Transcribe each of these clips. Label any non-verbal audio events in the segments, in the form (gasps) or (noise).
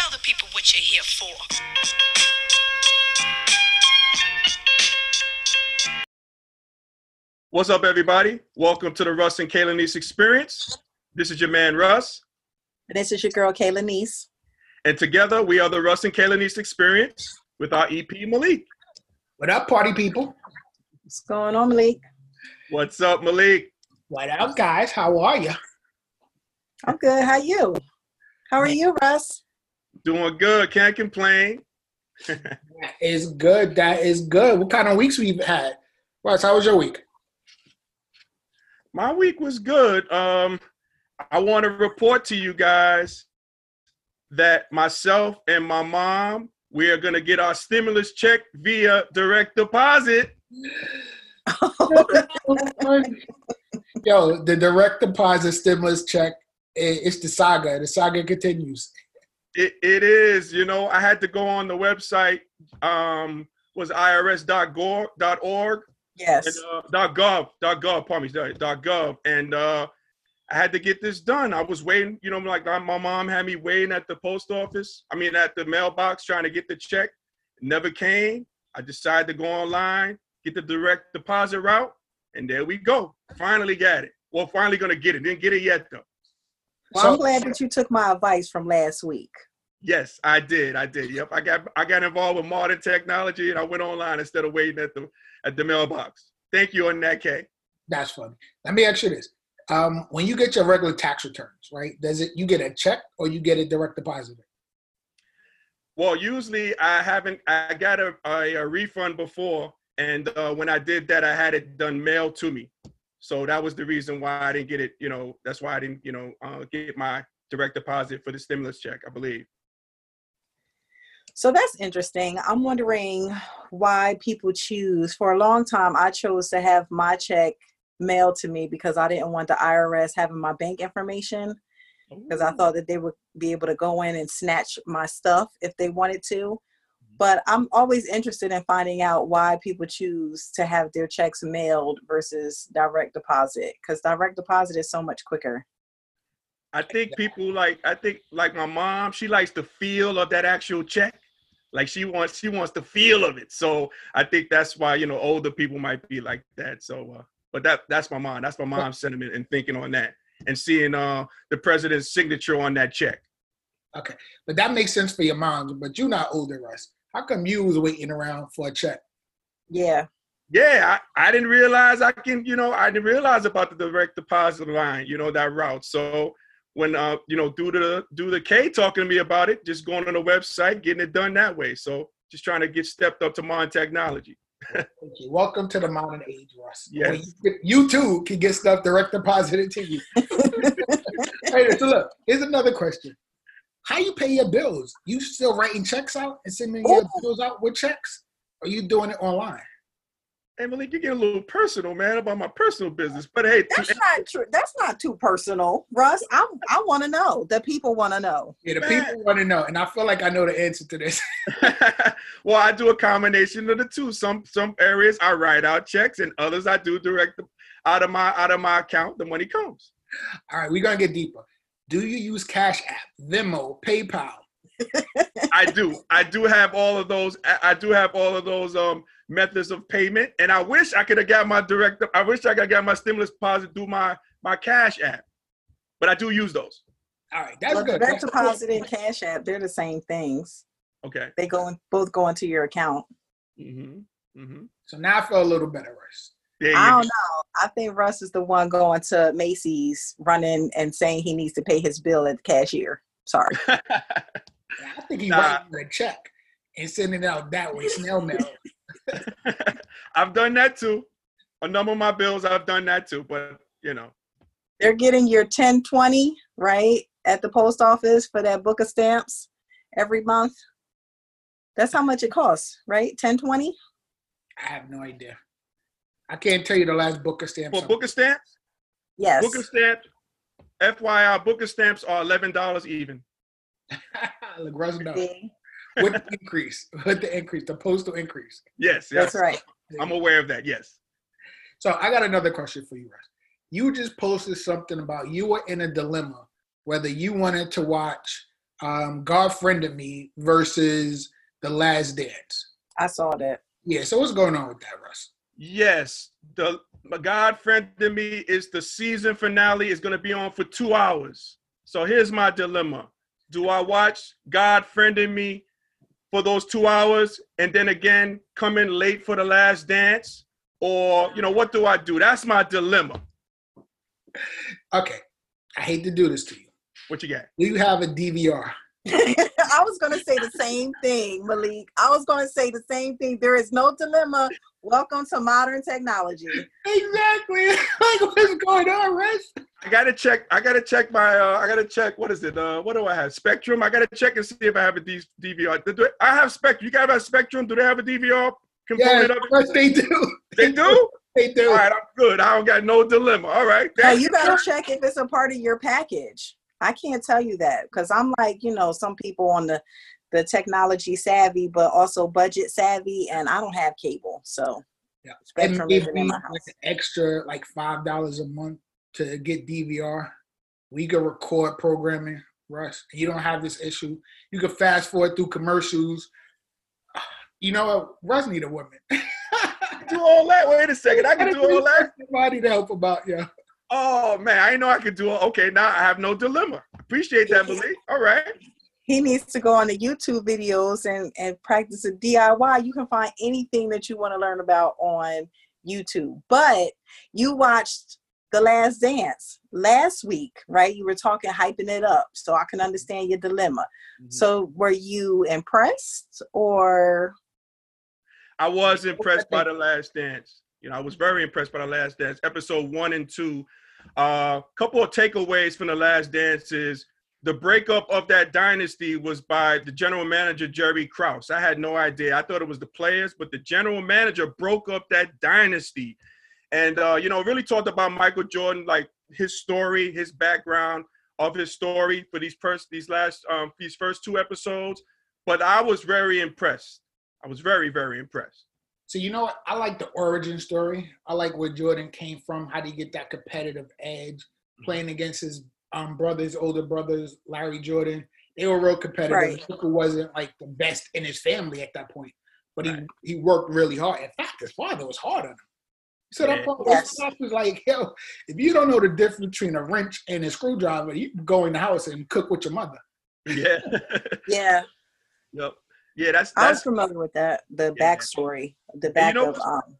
Tell the people what you're here for. What's up, everybody? Welcome to the Russ and Kayla Niece Experience. This is your man Russ, And this is your girl, Kayla Niece. and together we are the Russ and Kayla Niece Experience with our EP Malik. What up, party people? What's going on, Malik? What's up, Malik? What up, guys? How are you? I'm good. How you? How are you, Russ? Doing good. Can't complain. That is good. That is good. What kind of weeks we've had? Russ, how was your week? My week was good. Um, I want to report to you guys that myself and my mom we are gonna get our stimulus check via direct deposit. (laughs) Yo, the direct deposit stimulus check, it's the saga. The saga continues. It, it is. You know, I had to go on the website. Um, was irs.gov.org yes. and, uh, dot .gov, dot .gov, pardon me, dot .gov, and uh, I had to get this done. I was waiting, you know, like my my mom had me waiting at the post office. I mean, at the mailbox trying to get the check. It never came. I decided to go online, get the direct deposit route, and there we go. Finally got it. Well, finally gonna get it. Didn't get it yet though. Well, I'm glad that you took my advice from last week. Yes, I did. I did. Yep. I got I got involved with modern technology and I went online instead of waiting at the at the mailbox. Thank you on that, K. That's funny. Let me ask you this. Um, when you get your regular tax returns, right? Does it you get a check or you get a direct deposit? Well, usually I haven't. I got a, a, a refund before, and uh, when I did that, I had it done mailed to me. So that was the reason why I didn't get it. You know, that's why I didn't. You know, uh, get my direct deposit for the stimulus check. I believe. So that's interesting. I'm wondering why people choose. For a long time, I chose to have my check mailed to me because I didn't want the IRS having my bank information because I thought that they would be able to go in and snatch my stuff if they wanted to. Mm-hmm. But I'm always interested in finding out why people choose to have their checks mailed versus direct deposit because direct deposit is so much quicker. I think people like. I think like my mom. She likes the feel of that actual check. Like she wants. She wants the feel of it. So I think that's why you know older people might be like that. So, uh, but that that's my mom. That's my mom's sentiment and thinking on that and seeing uh the president's signature on that check. Okay, but that makes sense for your mom, But you're not older, Russ. How come you was waiting around for a check? Yeah. Yeah, I, I didn't realize I can, you know, I didn't realize about the direct deposit line, you know, that route. So when uh, you know, do the do the K talking to me about it, just going on the website, getting it done that way. So just trying to get stepped up to modern technology. Thank you. Welcome to the modern age, Russ. Yes. You, you too can get stuff direct deposited to you. (laughs) hey, so look, here's another question. How you pay your bills? You still writing checks out and sending your bills out with checks? Or you doing it online? Hey Malik, you get a little personal, man, about my personal business. But hey, That's not true. That's not too personal, Russ. I I want to know. The people want to know. Yeah, the Man. people want to know, and I feel like I know the answer to this. (laughs) (laughs) well, I do a combination of the two. Some some areas I write out checks, and others I do direct them out of my out of my account. The money comes. All right, we're gonna get deeper. Do you use Cash App, Venmo, PayPal? I do. I do have all of those. I I do have all of those um methods of payment, and I wish I could have got my direct. I wish I could have got my stimulus deposit through my my cash app, but I do use those. All right, that's Well, good. direct That's deposit and Cash App, they're the same things. Okay. They go in, both go into your account. Mm-hmm. Mm-hmm. So now I feel a little better, Russ. There you I don't know. I think Russ is the one going to Macy's, running and saying he needs to pay his bill at the cashier. Sorry. (laughs) Yeah, I think he Nah. writing a check and sending it out that way, snail mail. (laughs) (laughs) I've done that too. A number of my bills, I've done that too. But you know, They're getting your 1020, right, at the post office for that book of stamps every month. That's how much it costs, right? 1020? I have no idea. I can't tell you the last book of stamps. for book of stamps, Yes. book of stamps. FYI, book of stamps are eleven dollars even. (laughs) Look, Russ knows. See? With the increase, (laughs) with the increase, the postal increase. Yes, yes. That's right. I'm aware of that. Yes. So I got another question for you, Russ. You just posted something about you were in a dilemma whether you wanted to watch um, God Friended Me versus The Last Dance. I saw that. Yeah, so what's going on with that, Russ? Yes, the God friend in me is the season finale is going to be on for two hours. So here's my dilemma: Do I watch God Friended Me for those two hours and then again come in late for the last dance, or you know what do I do? That's my dilemma. Okay, I hate to do this to you. What you got? Do you have a DVR? (laughs) I was going to say the same thing, Malik. I was going to say the same thing. There is no dilemma. Welcome to modern technology. Exactly. (laughs) like what's going on, Russ? I gotta check. I gotta check my. Uh, I gotta check. What is it? Uh, what do I have? Spectrum. I gotta check and see if I have a D- DVR. Do I have Spectrum. You guys have Spectrum? Do they have a DVR Yeah, component of it? Russ, they do. They do. (laughs) They do. All right, I'm good. I don't got no dilemma. All right. Now you got to check if it's a part of your package. I can't tell you that because I'm like, you know, some people on the the technology savvy, but also budget savvy, and I don't have cable, so Yeah. It Spectrum may isn't in my like house. an extra like five dollars a month to get DVR. We can record programming, Russ. You don't have this issue. You can fast forward through commercials. (sighs) You know what? Russ need a woman. (laughs) do all that. Wait a second. I can do all that. Somebody to help about yeah. Oh man, I know I could do it. Okay, now I have no dilemma. Appreciate that, Malik. All right. He needs to go on the YouTube videos and and practice a DIY. You can find anything that you want to learn about on YouTube. But you watched The Last Dance last week, right? You were talking, hyping it up, so I can understand your dilemma. Mm-hmm. So, were you impressed, or I was impressed by the last dance. You know, I was very impressed by the last dance. Episode one and two. A uh, couple of takeaways from the last dance is the breakup of that dynasty was by the general manager Jerry Krause. I had no idea. I thought it was the players, but the general manager broke up that dynasty, and uh, you know, really talked about Michael Jordan, like his story, his background of his story for these first, these last, um, these first two episodes. But I was very impressed. I was very, very impressed. So you know what? I like the origin story. I like where Jordan came from. How did he get that competitive edge? Playing against his um, brothers, older brothers, Larry Jordan. They were real competitive. Right. Booker wasn't like the best in his family at that point, but Right. he he worked really hard. In fact, his father was hard on him. So Yeah. that point, Yes. was like, "Yo, if you don't know the difference between a wrench and a screwdriver, you can go in the house and cook with your mother." Yeah. (laughs) yeah, yep. Yeah, that's I was that's. familiar with that. The Yeah. backstory, the back you know of what's- um.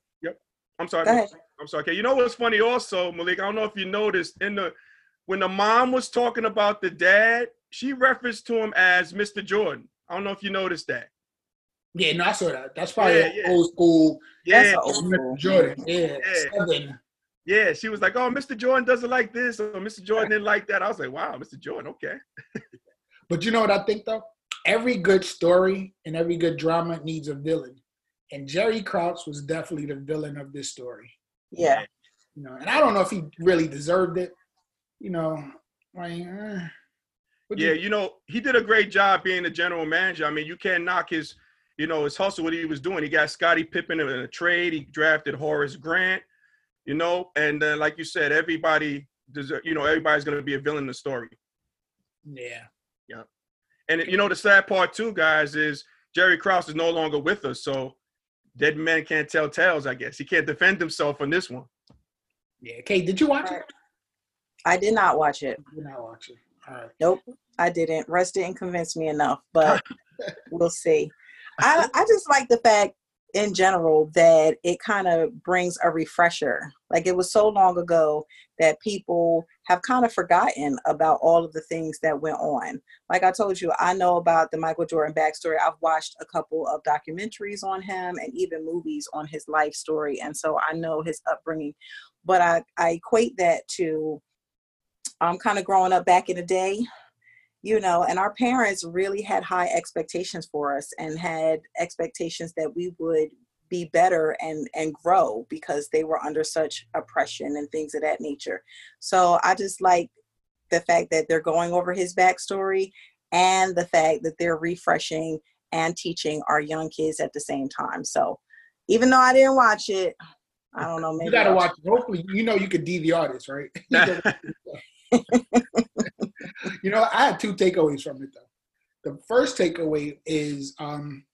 I'm sorry. Go ahead. I'm sorry. Okay, you know what's funny also, Malik? I don't know if you noticed in the when the mom was talking about the dad, she referenced to him as Mr. Jordan. I don't know if you noticed that. Yeah, no, I saw that. That's probably Yeah, yeah. old school Yeah, That's old school. Jordan. Yeah, Yeah. Southern. yeah. She was like, "Oh, Mr. Jordan doesn't like this, or Mr. Jordan didn't like that." I was like, "Wow, Mr. Jordan, okay." But you know what I think though? Every good story and every good drama needs a villain. And Jerry Krause was definitely the villain of this story. Yeah, You know, and I don't know if he really deserved it. You know, like eh. Yeah, you- you know, he did a great job being the general manager. I mean, you can't knock his, you know, his hustle, what he was doing. He got Scottie Pippen in a trade. He drafted Horace Grant, you know, and uh, like you said, everybody deserve, you know, everybody's going to be a villain in the story. Yeah. Yeah. And you know, the sad part too, guys, is Jerry Krause is no longer with us. So dead man can't tell tales, I guess. He can't defend himself on this one. Yeah. Kate, did you watch it? I did not watch it. You're not watching. All right. Nope, I didn't. Russ didn't convince me enough, but (laughs) we'll see. I, (laughs) I just like the fact in general that it kind of brings a refresher. Like it was so long ago that people have kind of forgotten about all of the things that went on. Like I told you, I know about the Michael Jordan backstory. I've watched a couple of documentaries on him and even movies on his life story. And so I know his upbringing. But I, I equate that to um, kind of growing up back in the day you know and our parents really had high expectations for us and had expectations that we would be better and and grow because they were under such oppression and things of that nature so i just like the fact that they're going over his backstory and the fact that they're refreshing and teaching our young kids at the same time so even though i didn't watch it i don't know maybe You gotta I'll- watch it. Hopefully, you know you could DVR this, right? (laughs) (laughs) (laughs) you know, I had two takeaways from it though. The first takeaway is um,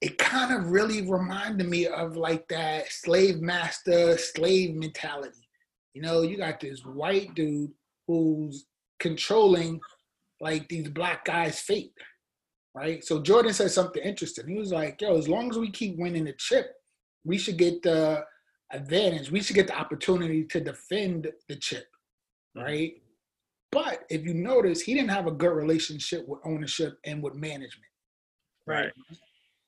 it kind of really reminded me of like that slave master slave mentality. You know, you got this white dude who's controlling like these black guys' fate, right? So Jordan said something interesting. He was like, "Yo, as long as we keep winning the chip, we should get the advantage. We should get the opportunity to defend the chip, right?" But if you notice, he didn't have a good relationship with ownership and with management. Right.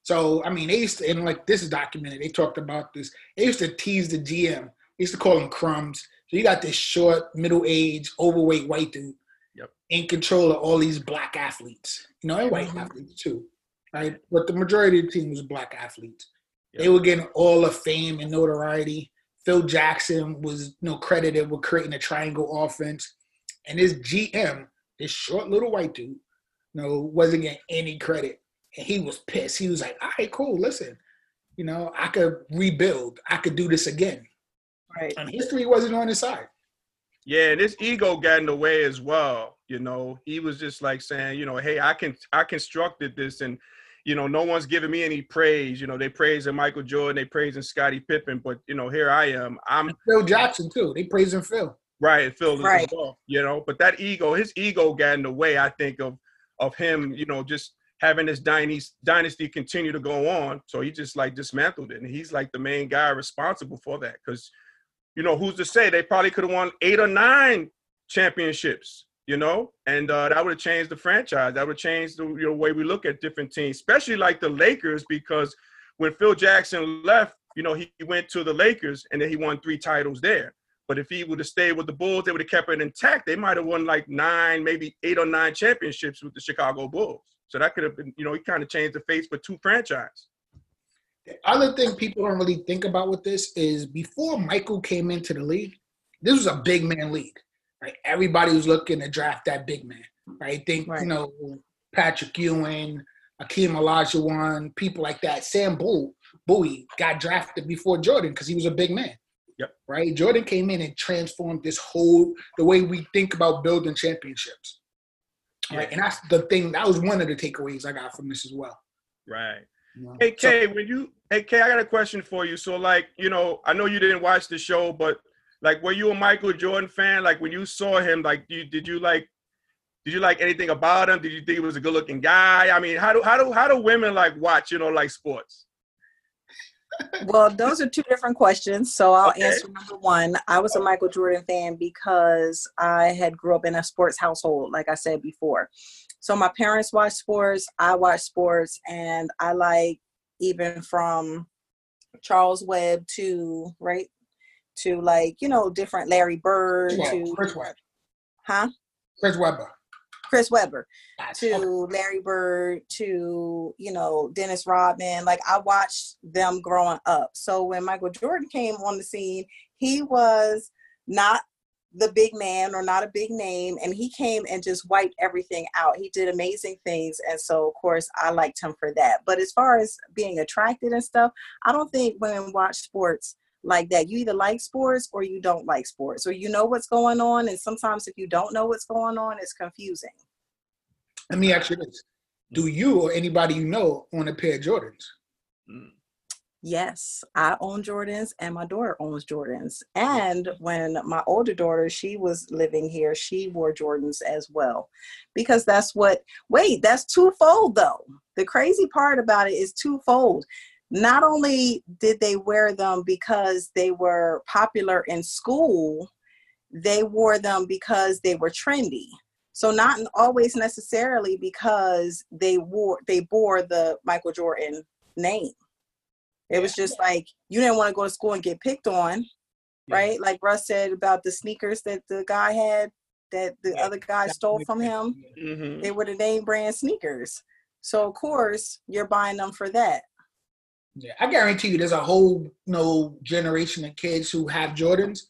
So I mean, they used to, and like this is documented. They talked about this. They used to tease the GM. They used to call him crumbs. So you got this short, middle-aged, overweight white dude Yep. in control of all these black athletes. You know, and white Mhm. athletes too, right? But the majority of the team was black athletes. They were getting all the fame and notoriety. Phil Jackson was you know, credited with creating a triangle offense, and his GM, this short little white dude, you know, wasn't getting any credit, and he was pissed. He was like, "All right, cool. Listen, you know, I could rebuild. I could do this again." Right. And history wasn't on his side. Yeah, and his ego got in the way as well. You know, he was just like saying, you know, hey, I can I constructed this, and you know, no one's giving me any praise. You know, they praising Michael Jordan, they praising Scottie Pippen, but you know, here I am. I'm Phil Jackson too. They praising Phil. Right, Phil as Right. well. You know, but that ego, his ego got in the way. I think of of him. You know, just having this dynasty dynasty continue to go on. So he just like dismantled it, and he's like the main guy responsible for that because you know, who's to say they probably could have won eight or nine championships, you know, and uh, that would have changed the franchise. That would have changed the you know, way we look at different teams, especially like the Lakers, because when Phil Jackson left, you know, he went to the Lakers and then he won three titles there. But if he would have stayed with the Bulls, they would have kept it intact. They might have won like nine, maybe eight or nine championships with the Chicago Bulls. So that could have been, you know, he kind of changed the face for two franchises. The other thing people don't really think about with this is before Michael came into the league, this was a big man league, right? Everybody was looking to draft that big man, right? Think, Right. you know, Patrick Ewing, Akeem Olajuwon, people like that. Sam Bowie, Bowie got drafted before Jordan because he was a big man. Yep. Right? Jordan came in and transformed this whole the way we think about building championships. Right. And that's the thing, that was one of the takeaways I got from this as well. Right. you know? Hey So- Kay, when you hey Kay, I got a question for you. So like, you know, I know you didn't watch the show, but like were you a Michael Jordan fan? Like when you saw him, like you did you like did you like anything about him? Did you think he was a good looking guy? I mean, how do how do how do women like watch, you know, like sports? Well, those are two different questions. So I'll Okay. answer number one. I was a Michael Jordan fan because I had grew up in a sports household, like I said before. So my parents watch sports, I watch sports, and I like even from Charles Webb to right to like you know different Larry Bird Chris to. Chris Webber. huh Chris Webber. Chris Webber to Larry Bird to you know Dennis Rodman. Like I watched them growing up. So when Michael Jordan came on the scene, he was not the big man or not a big name, and he came and just wiped everything out. He did amazing things, and so of course I liked him for that. But as far as being attracted and stuff, I don't think women watch sports like that. You either like sports or you don't like sports, or you know what's going on, and sometimes if you don't know what's going on, it's confusing. Let me ask you this. Do you or anybody you know own a pair of Jordans? Mm. Yes, I own Jordans and my daughter owns Jordans. Mm. And when my older daughter, she was living here, she wore Jordans as well. Because that's what, wait, that's twofold though. The crazy part about it is twofold. Not only did they wear them because they were popular in school, they wore them because they were trendy. So not always necessarily because they wore they bore the Michael Jordan name. It was just like you didn't want to go to school and get picked on, Yeah. right? Like Russ said about the sneakers that the guy had that the Yeah, other guy stole from him. Mm-hmm. They were the name brand sneakers. So of course you're buying them for that. Yeah, I guarantee you, there's a whole you know, generation of kids who have Jordans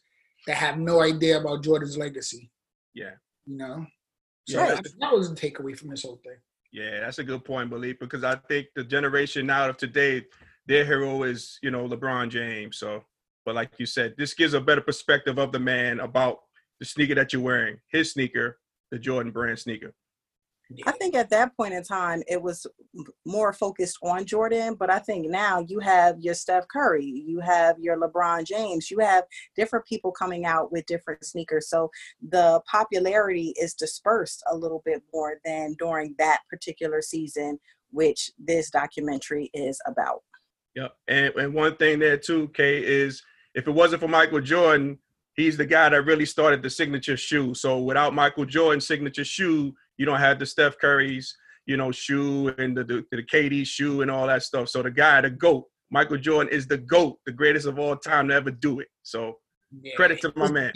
that have no idea about Jordan's legacy. Yeah. You know, so Yeah. that, that was a takeaway from this whole thing. Yeah, that's a good point, Malik, because I think the generation now of today, their hero is, you know, LeBron James. So, but like you said, this gives a better perspective of the man about the sneaker that you're wearing, his sneaker, the Jordan brand sneaker. I think at that point in time, it was more focused on Jordan. But I think now you have your Steph Curry, you have your LeBron James, you have different people coming out with different sneakers. So the popularity is dispersed a little bit more than during that particular season, which this documentary is about. Yep. And, and one thing there too, Kay, is if it wasn't for Michael Jordan, he's the guy that really started the signature shoe. So without Michael Jordan's signature shoe, you don't have the Steph Curry's, you know, shoe and the, the, the KD shoe and all that stuff. So the guy, the GOAT, Michael Jordan is the GOAT, the greatest of all time to ever do it. So yeah, credit to my man.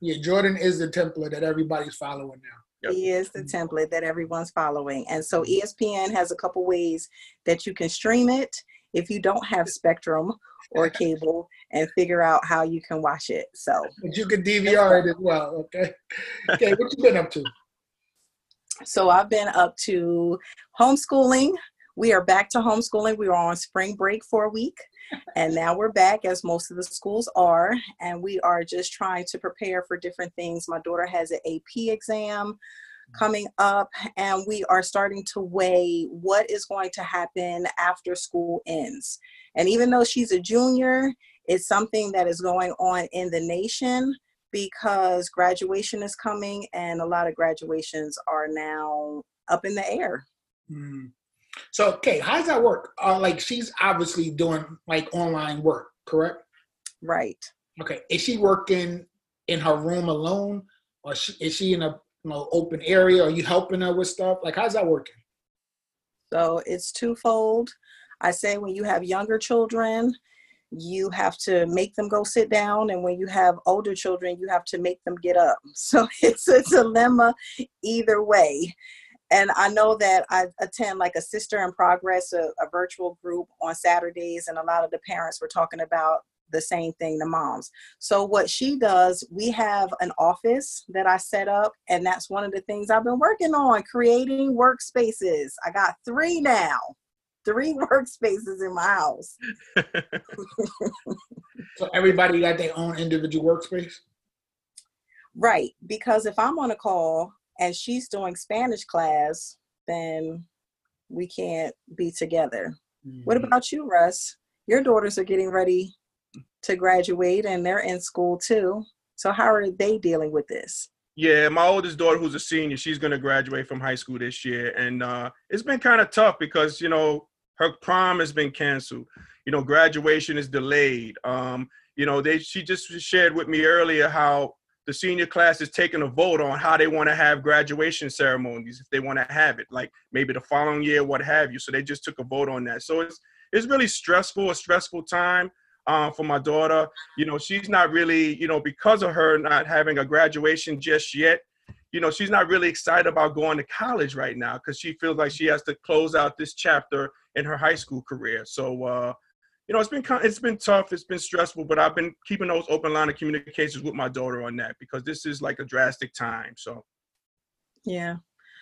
Yeah, Jordan is the template that everybody's following now. Yep. He is the template that everyone's following. And so ESPN has a couple ways that you can stream it if you don't have Spectrum or cable and figure out how you can watch it. So but you can DVR it as well. Okay. Okay, what you been up to? So I've been up to homeschooling. We are back to homeschooling. We were on spring break for a week, and now we're back, as most of the schools are, and we are just trying to prepare for different things. My daughter has an AP exam mm. coming up, and we are starting to weigh what is going to happen after school ends. And even though she's a junior, it's something that is going on in the nation because graduation is coming and a lot of graduations are now up in the air. Mm. So, okay, how does that work? Uh, like, she's obviously doing like online work, correct? Right. Okay, is she working in her room alone, or is she in a you know, open area? Are you helping her with stuff? Like, how's that working? So it's twofold. I say when you have younger children, you have to make them go sit down and when you have older children you have to make them get up. (laughs) So it's a dilemma either way. And i know that i attend like a sister in progress a, a, virtual group on saturdays and a lot of the parents were talking about the same thing the moms. So what she does we have an office that i set up and that's one of the things i've been working on creating workspaces. I got three now three (laughs) workspaces in my house. so everybody got their own individual workspace? Right. Because if I'm on a call and she's doing Spanish class, then we can't be together. Mm-hmm. What about you, Russ? Your daughters are getting ready to graduate and they're in school too. So how are they dealing with this? Yeah, my oldest daughter, who's a senior, she's going to graduate from high school this year, and uh, it's been kind of tough because you know her prom has been canceled. You know, graduation is delayed. Um, you know, they she just shared with me earlier how the senior class is taking a vote on how they want to have graduation ceremonies if they want to have it, like maybe the following year, what have you. So they just took a vote on that. So it's it's really stressful, a stressful time uh, for my daughter. You know, she's not really, you know, because of her not having a graduation just yet you know, she's not really excited about going to college right now because she feels like she has to close out this chapter in her high school career. So, uh, you know, it's been it's been tough, it's been stressful, but I've been keeping those open line of communications with my daughter on that because this is like a drastic time. So, yeah.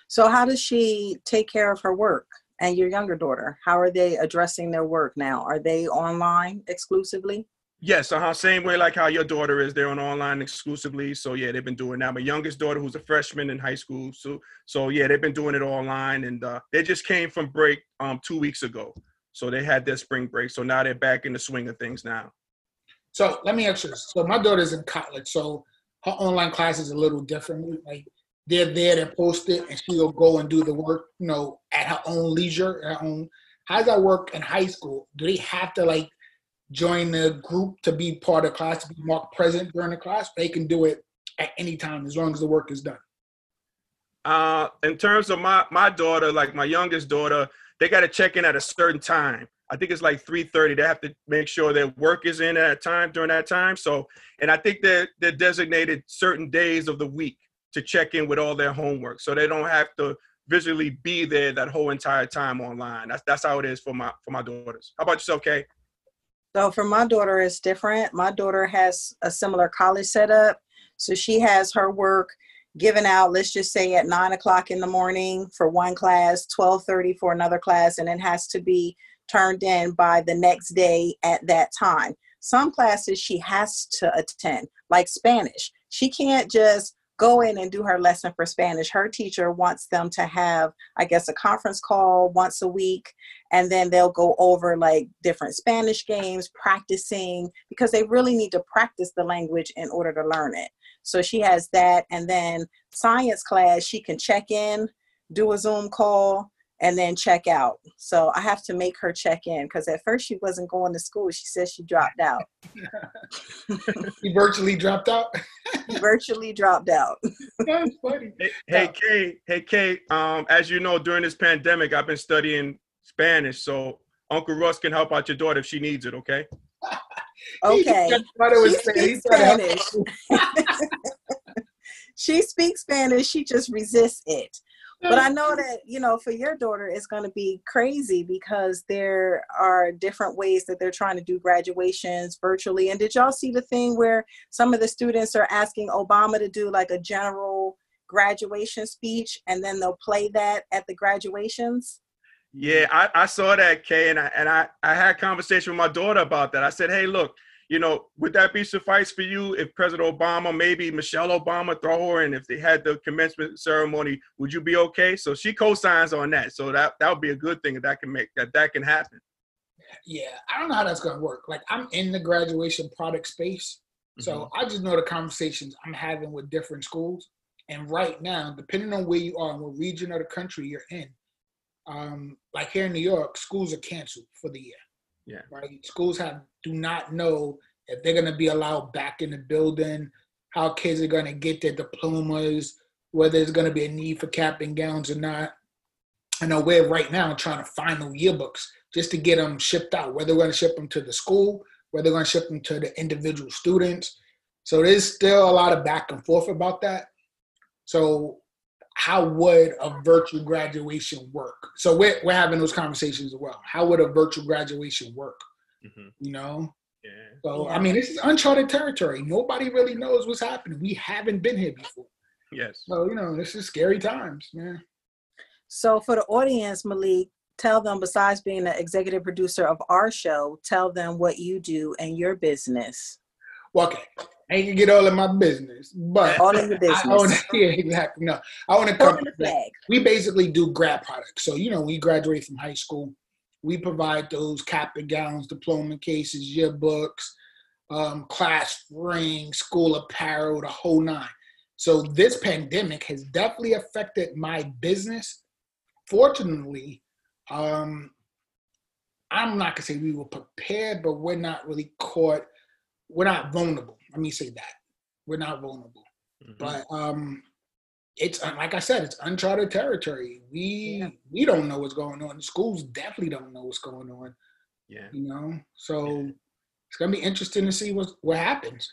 So, how does she take care of her work? And your younger daughter, how are they addressing their work now? Are they online exclusively? Yes, uh-huh. Same way like how your daughter is. They're on online exclusively. So yeah, they've been doing that. My youngest daughter, who's a freshman in high school, so so yeah, they've been doing it online, and uh, they just came from break um two weeks ago. So they had their spring break. So now they're back in the swing of things now. So let me ask you. So my daughter's in college, so her online class is a little different. Like they're there, they post it, and she'll go and do the work, you know, at her own leisure, her own. How does that work in high school? Do they have to like join the group to be part of class, to be marked present during the class. They can do it at any time as long as the work is done. Uh, in terms of my my daughter, like my youngest daughter, they got to check in at a certain time. I think it's like 3:30. They have to make sure their work is in at a time during that time. So, and I think they're they're designated certain days of the week to check in with all their homework, so they don't have to visually be there that whole entire time online. That's that's how it is for my for my daughters. How about yourself, Kay? So for my daughter, it's different. My daughter has a similar college setup. So she has her work given out, let's just say at nine o'clock in the morning for one class, 1230 for another class, and it has to be turned in by the next day at that time. Some classes she has to attend, like Spanish. She can't just go in and do her lesson for Spanish. Her teacher wants them to have, I guess, a conference call once a week, and then they'll go over like different Spanish games, practicing, because they really need to practice the language in order to learn it. So she has that, and then science class, she can check in, do a Zoom call, and then check out. So I have to make her check in because at first she wasn't going to school. She said she dropped out. (laughs) he virtually dropped out. virtually dropped out. (laughs) That's funny. Hey, hey Kay, hey Kay. Um, as you know, during this pandemic, I've been studying Spanish, so Uncle Russ can help out your daughter if she needs it. Okay. (laughs) Okay. She speaks Spanish. she speaks Spanish. She just resists it but I (laughs) know that you know for your daughter it's going to be crazy because there are different ways that they're trying to do graduations virtually. And did y'all see the thing where some of the students are asking Obama to do like a general graduation speech and then they'll play that at the graduations? Yeah, I, I saw that, Kay, and I and I, I had conversation with my daughter about that. I said, hey, look, you know, would that be suffice for you if President Obama, maybe Michelle Obama, throw her in if they had the commencement ceremony? Would you be okay? So she co-signs on that. So that that would be a good thing that that can make that that can happen. Yeah, I don't know how that's gonna work. Like I'm in the graduation product space, so mm-hmm. I just know the conversations I'm having with different schools. And right now, depending on where you are and what region of the country you're in, um, like here in New York, schools are canceled for the year. Yeah. Right. Schools have do not know if they're going to be allowed back in the building, how kids are going to get their diplomas, whether there's going to be a need for cap and gowns or not. I know we're right now trying to find the yearbooks just to get them shipped out, whether we're going to ship them to the school, whether we're going to ship them to the individual students. So there's still a lot of back and forth about that. So how would a virtual graduation work? So we're, we're having those conversations as well. How would a virtual graduation work? Mm-hmm. You know? Yeah. So, I mean, this is uncharted territory. Nobody really knows what's happening. We haven't been here before. Yes. So, you know, this is scary times, man. So, for the audience, Malik, tell them, besides being the executive producer of our show, tell them what you do and your business. Well, okay. I ain't gonna get all of my business, but all in the business. I own, (laughs) yeah, exactly. No, I want to come. We basically do grad products. So you know, we graduate from high school, we provide those cap and gowns, diploma cases, yearbooks, um, class rings, school apparel, the whole nine. So this pandemic has definitely affected my business. Fortunately, um, I'm not gonna say we were prepared, but we're not really caught. We're not vulnerable let me say that we're not vulnerable. Mm-hmm. But um, it's uh, like I said, it's uncharted territory. We yeah. we don't know what's going on. The schools definitely don't know what's going on. Yeah, you know. So yeah. it's gonna be interesting to see what what happens.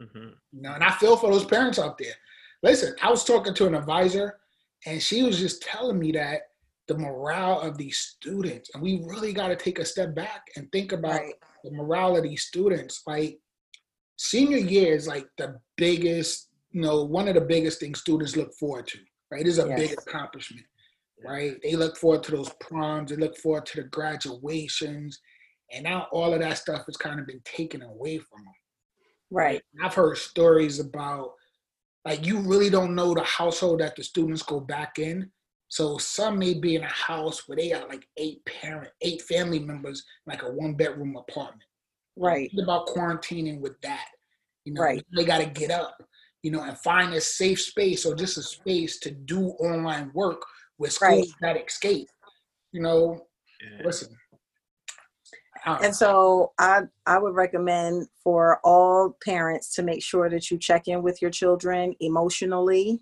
Mm-hmm. You know, and I feel for those parents out there. Listen, I was talking to an advisor, and she was just telling me that the morale of these students, and we really got to take a step back and think about right. the morale of these students. Like senior year is like the biggest, you know, one of the biggest things students look forward to, right? It is a yes. big accomplishment, right? They look forward to those proms, they look forward to the graduations, and now all of that stuff has kind of been taken away from them. Right. I've heard stories about like you really don't know the household that the students go back in. So some may be in a house where they got like eight parent, eight family members, like a one bedroom apartment. Right. Think about quarantining with that. You know, right. they got to get up, you know, and find a safe space or just a space to do online work with schools right. that escape. You know, yeah. listen. And so I I would recommend for all parents to make sure that you check in with your children emotionally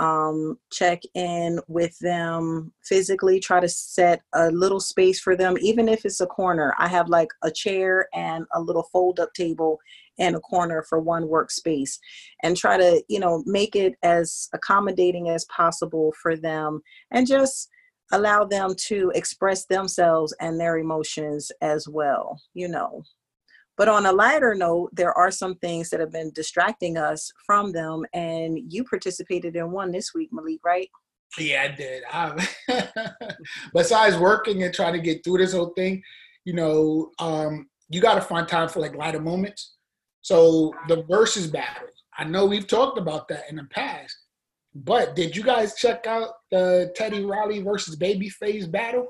um, check in with them physically, try to set a little space for them, even if it's a corner. I have like a chair and a little fold up table in a corner for one workspace and try to, you know, make it as accommodating as possible for them and just allow them to express themselves and their emotions as well, you know. But on a lighter note, there are some things that have been distracting us from them, and you participated in one this week, Malik, right? Yeah, I did. I, (laughs) besides working and trying to get through this whole thing, you know, um, you got to find time for like lighter moments. So the versus battle, I know we've talked about that in the past, but did you guys check out the Teddy Riley versus Babyface battle?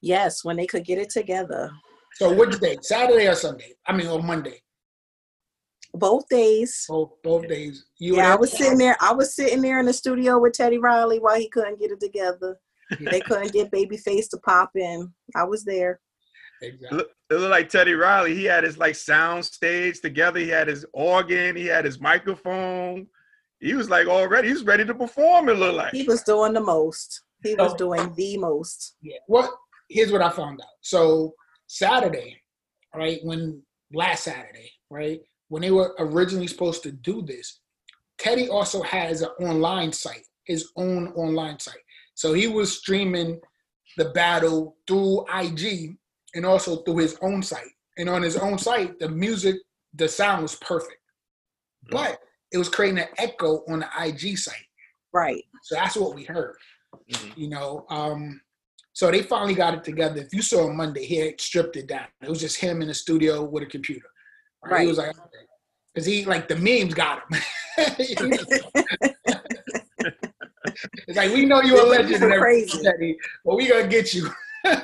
Yes, when they could get it together. So which day? Saturday or Sunday? I mean, on Monday. Both days. Both both days. You yeah, I was sitting there. I was sitting there in the studio with Teddy Riley while he couldn't get it together. (laughs) they couldn't get Babyface to pop in. I was there. Exactly. It looked like Teddy Riley. He had his like sound stage together. He had his organ. He had his microphone. He was like already. He was ready to perform. It looked like. He was doing the most. He was doing the most. Yeah. What? Here's what I found out. So Saturday, right when last Saturday, right when they were originally supposed to do this, Teddy also has an online site, his own online site. So he was streaming the battle through IG and also through his own site. And on his own site, the music, the sound was perfect, but it was creating an echo on the IG site. Right. So that's what we heard Mhm. you know. Um, so they finally got it together. If you saw him Monday, he had stripped it down. It was just him in the studio with a computer. He Right. was like, because he like the memes got him. (laughs) it's like we know you're a legend and everything, Crazy. Teddy, but we gonna get you. (laughs)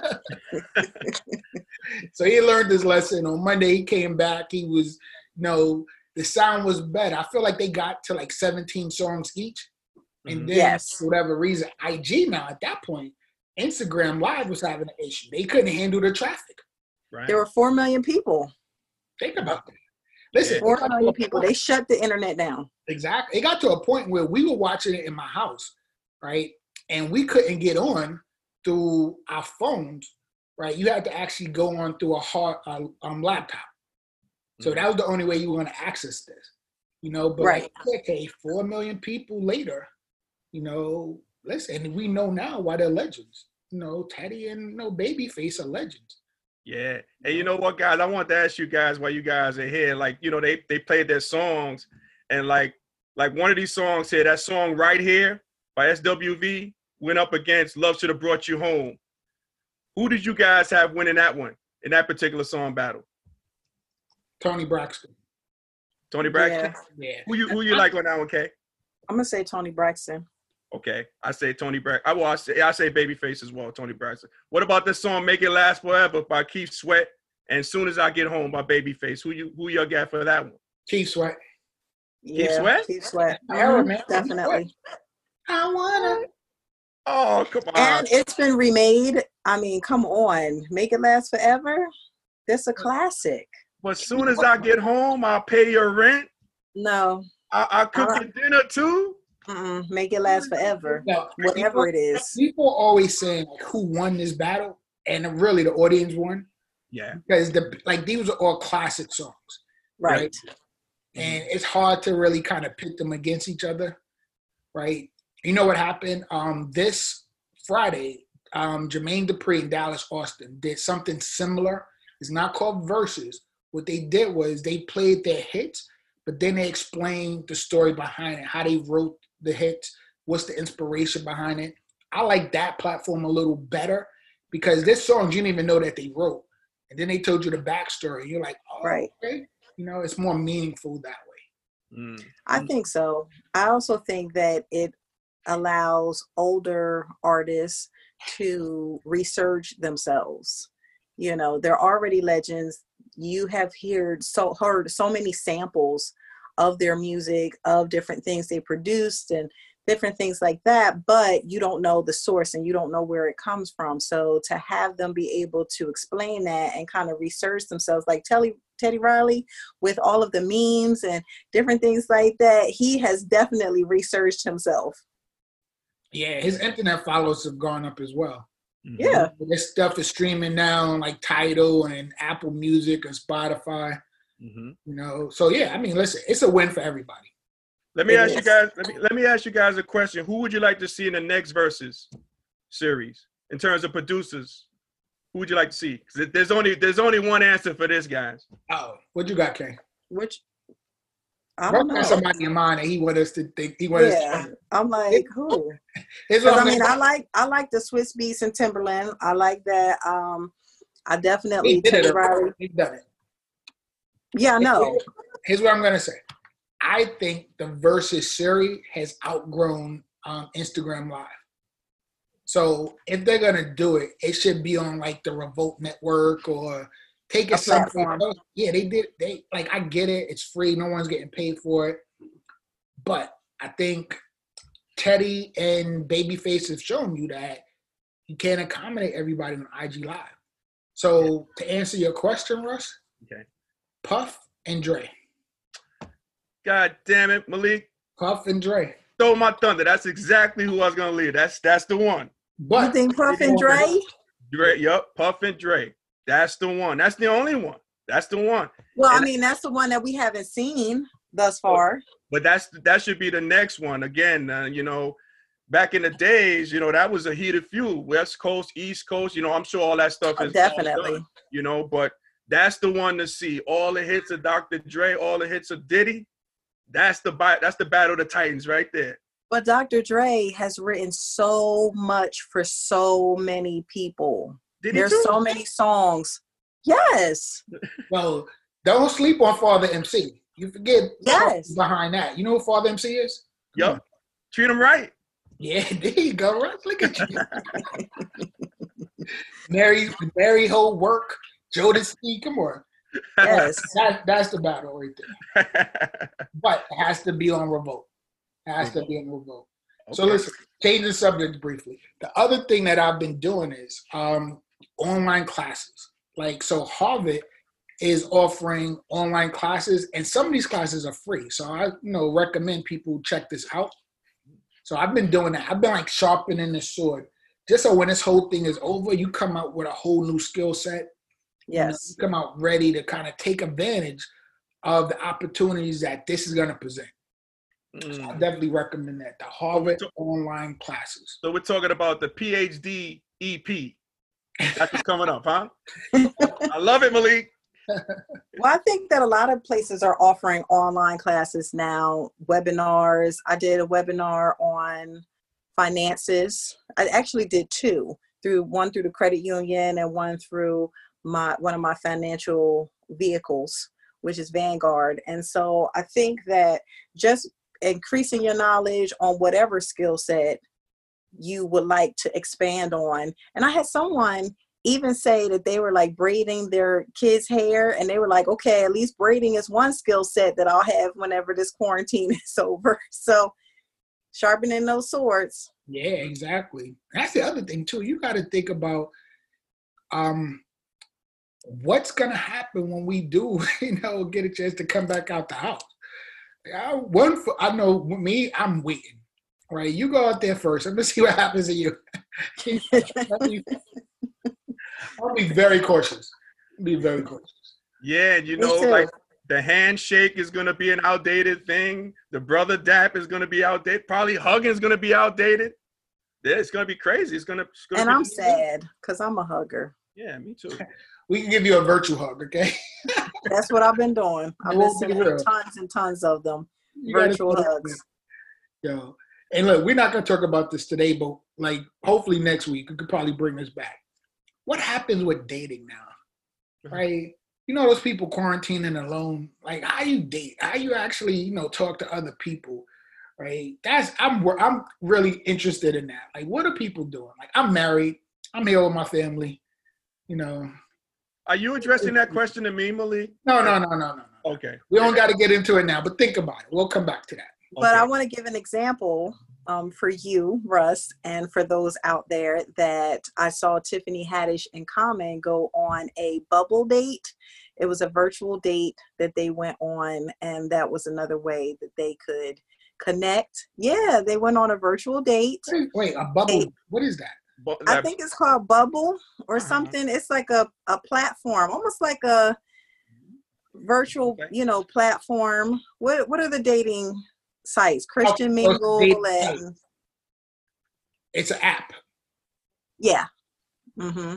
so he learned his lesson on Monday. He came back. He was, you know, the sound was better. I feel like they got to like 17 songs each. And Mhm. then Yes. for whatever reason, IG now at that point, Instagram Live was having an issue. They couldn't handle the traffic. Right. There were four million people. Think about that. Listen, Four it got to million a people. They shut the internet down. exactly. It got to a point where we were watching it in my house, right? And we couldn't get on through our phones, right? You had to actually go on through a hard uh, um, laptop. So Mhm. that was the only way you were going to access this, you know. But Right. okay, four million people later, you know. Listen, and we know now why they're legends. You know, Teddy and you know, Babyface are legends. Yeah. And you know what, guys? I want to ask you guys while you guys are here. Like, you know, they they played their songs, and like like one of these songs here, that song right here by SWV went up against Love Should Have Brought You Home. Who did you guys have winning that one in that particular song battle? Toni Braxton. Toni Braxton. Yeah. Yeah. Who you who you like on that one, Kay? I'm gonna say Toni Braxton. Okay, I say Toni Braxton. I will. I say, I say Babyface as well. Toni Braxton. What about this song "Make It Last Forever" by Keith Sweat and "Soon as I Get Home" by Babyface? Who you who y'all got for that one? Keith Sweat. Yeah, Sweat? Keith Sweat. Era, Mhm, man. Definitely. I wanna. Oh come on! And it's been remade. I mean, come on, make it last forever. That's a classic. But soon as I get home, I'll pay your rent. No, I, I cook Uh, your dinner too. Mm-mm, make it last forever. No, Whatever it is. People always saying like, who won this battle, and really the audience won Yeah. because the like these are all classic songs. Right. and it's hard to really kind of pit them against each other, right? You know what happened? Um, this Friday, um, Jermaine Dupri and Dallas Austin did something similar. It's not called verses. What they did was they played their hits, but then they explained the story behind it, how they wrote the hits, what's the inspiration behind it. I like that platform a little better because this song you didn't even know that they wrote, and then they told you the backstory. You're like, oh, Right. okay. You know, it's more meaningful that way. Mm. I think so. I also think that it allows older artists to research themselves. You know, they're already legends. You have heard so heard so many samples of their music, of different things they produced and different things like that, but you don't know the source and you don't know where it comes from. So to have them be able to explain that and kind of research themselves, like Teddy Teddy Riley with all of the memes and different things like that, he has definitely researched himself. Yeah, his internet follows have gone up as well. Mhm. Yeah. This stuff is streaming now on like Tidal and Apple Music and Spotify. Mhm. You know, so yeah, I mean, listen, it's a win for everybody. Let me It ask you guys. Let me, let me ask you guys a question. Who would you like to see in the next verses series in terms of producers? Who would you like to see? 'Cause there's only there's only one answer for this, guys. Oh, what you got, Kay? Which I Russ don't know. got somebody in mind that he want us to think. He want us. Yeah, To, I'm like, who? here's Because what I I'm mean, I like I like the Swizz Beatz and Timbaland. I like that. Um, I he definitely did Teddy it. He done it. Yeah, no. know. Here's what I'm gonna say. I think the versus Siri has outgrown um, Instagram Live. So if they're gonna do it, it should be on like the Revolt Network or take it somewhere else. Yeah, they did. They like I get it. It's free. No one's getting paid for it. But I think Teddy and Babyface have shown you that you can't accommodate everybody on IG Live. So to answer your question, Russ, Okay. Puff and Dre. God damn it, Malik. Puff and Dre. Stole my thunder. That's exactly who I was gonna leave. That's that's the one. What? You think Puff and Dre? Dre, yep, Puff and Dre. That's the one. That's the only one. That's the one. Well, I mean, that's the one that we haven't seen thus far. But that's that should be the next one. Again, uh, you know, back in the days, you know, that was a heated feud. West Coast, East Coast. You know, I'm sure all that stuff Oh, is all definitely. done, you know, but that's the one to see. All the hits of Dr. Dre, all the hits of Diddy. That's the bi- that's the battle of the Titans right there. But Dr. Dre has written so much for so many people. Diddy There's so many songs. Yes. well, don't sleep on Father MC. You forget Yes. behind that. You know who Father MC is? Yup. Treat him right. Yeah, (laughs) there you go, Russ. Look at you. Mary, Mary Ho work. Jodeci, come on. Yes. (laughs) That, that's the battle right there. (laughs) But it has to be on Revolt. It has to be on Revolt. So Okay. listen, change the subject briefly. The other thing that I've been doing is um, online classes. Like so, Harvard is offering online classes, and some of these classes are free. So I, you know, recommend people check this out. So I've been doing that. I've been like sharpening the sword, just so when this whole thing is over, you come out with a whole new skill set. You know, Yes. come out ready to kind of take advantage of the opportunities that this is going to present. So I Mm. definitely recommend that the Harvard So- online classes. So we're talking about the PhD EP. That's what's coming up, huh? (laughs) I love it, Malik. (laughs) Well, I think that a lot of places are offering online classes now, webinars. I did a webinar on finances. I actually did two through one through the credit union and one through my one of my financial vehicles, which is Vanguard. And so I think that just increasing your knowledge on whatever skill set you would like to expand on. And I had someone even say that they were like braiding their kids' hair and they were like, okay, at least braiding is one skill set that I'll have whenever this quarantine (laughs) is over. So sharpening those swords. Yeah, exactly. That's the other thing too. You got to think about um what's gonna happen when we do, (laughs) you know, get a chance to come back out the house. I, one, for, I know me, I'm waiting. Right, you go out there first. I'm gonna see what happens to you. (laughs) I'll be very cautious. Be very cautious. Yeah, and you know, like the handshake is gonna be an outdated thing. The brother dap is gonna be outdated. Probably hugging is gonna be outdated. Yeah, it's gonna be crazy. It's gonna. It's gonna and be I'm sad because I'm a hugger. Yeah, me too. (laughs) We can give you a virtual hug, okay? (laughs) That's what I've been doing. I've been Won't sending real. tons and tons of them. You Virtual hugs. Yo, and look, we're not gonna talk about this today, but like hopefully next week we could probably bring this back. What happens with dating now, mm-hmm. right? You know those people quarantining alone. Like, how you date? How you actually, you know, talk to other people, right? That's I'm I'm really interested in that. Like, what are people doing? Like, I'm married. I'm here with my family. You know, Are you addressing that question to me, Malik? no, no, no, no, no, no. Okay. We don't got to get into it now, but think about it. We'll come back to that. But I want to give an example um, for you, Russ, and for those out there that I saw Tiffany Haddish and Common go on a bubble date. It was a virtual date that they went on, and that was another way that they could connect. Yeah, they went on a virtual date. Wait, wait, a bubble. What is that? I think it's called Bubble or Uh-huh. something. It's like a, a platform, almost like a virtual, Okay. you know, platform. What what are the dating sites? Christian Oh, Mingle and It's an app. yeah. hmm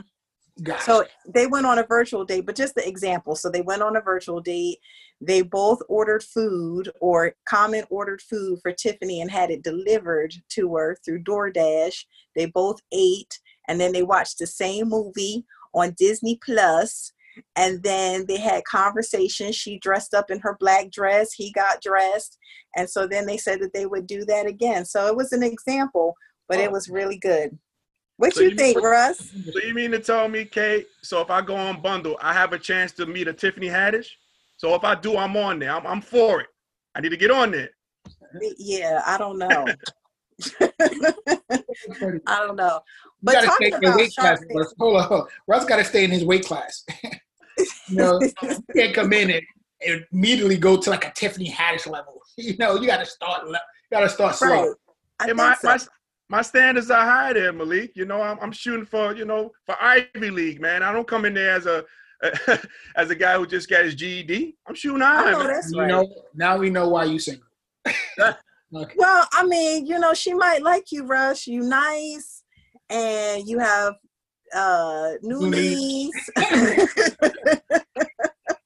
Gotcha. So they went on a virtual date, but just the example. So they went on a virtual date. They both ordered food, or Common ordered food for Tiffany and had it delivered to her through DoorDash. They both ate, and then they watched the same movie on Disney Plus. and then they had conversation. She dressed up in her black dress, he got dressed, and so then they said that they would do that again. So it was an example, but it oh. was really good. What So you you- think, Russ? So you mean to tell me, Kate? So if I go on Bumble, I have a chance to meet a Tiffany Haddish? So if I do, I'm on there. I'm, I'm for it. I need to get on there. Yeah, I don't know. (laughs) (laughs) I don't know. But gotta talking stay in your about weight class. Russ. Hold on. Russ got to stay in his weight class. (laughs) you know, you can't come in and, and immediately go to like a Tiffany Haddish level. You know, you got to start. You got to start slow. right. I And think my, so. my my standards are high there, Malik. You know, I'm, I'm shooting for you know for Ivy League, man. I don't come in there as a (laughs) as a guy who just got his GED. I'm shooting I high, know man. that's You right. know, now we know why you single. (laughs) okay. Well, I mean, you know, she might like you, Russ. You nice, and you have uh new New knees. (laughs)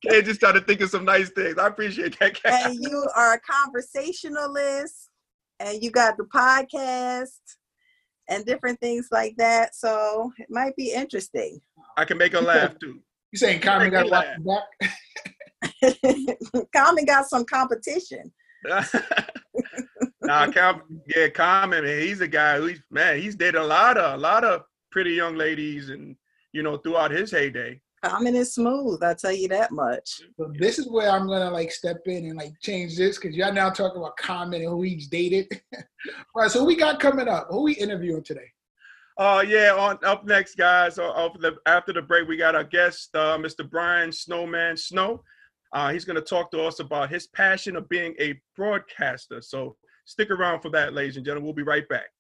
Kate just started thinking some nice things. I appreciate that. Kate. and you are a conversationalist, and you got the podcast and different things like that. So it might be interesting. I can make her laugh too. You saying Common got Make me back? (laughs) Common got some competition. (laughs) nah, Com, yeah, Common, man, he's a guy who's man, he's dated a lot of a lot of pretty young ladies, and you know, throughout his heyday. Common is smooth. I tell you that much. So this is where I'm gonna like step in and like change this because y'all now talking about Common and who he's dated. All (laughs) right, so who we got coming up? Who we interviewing today? Uh, yeah, on up next, guys. Uh, after the after the break, we got our guest, uh, Mr. Brian Snowman Snow. Uh, he's going to talk to us about his passion of being a broadcaster. So stick around for that, ladies and gentlemen. We'll be right back.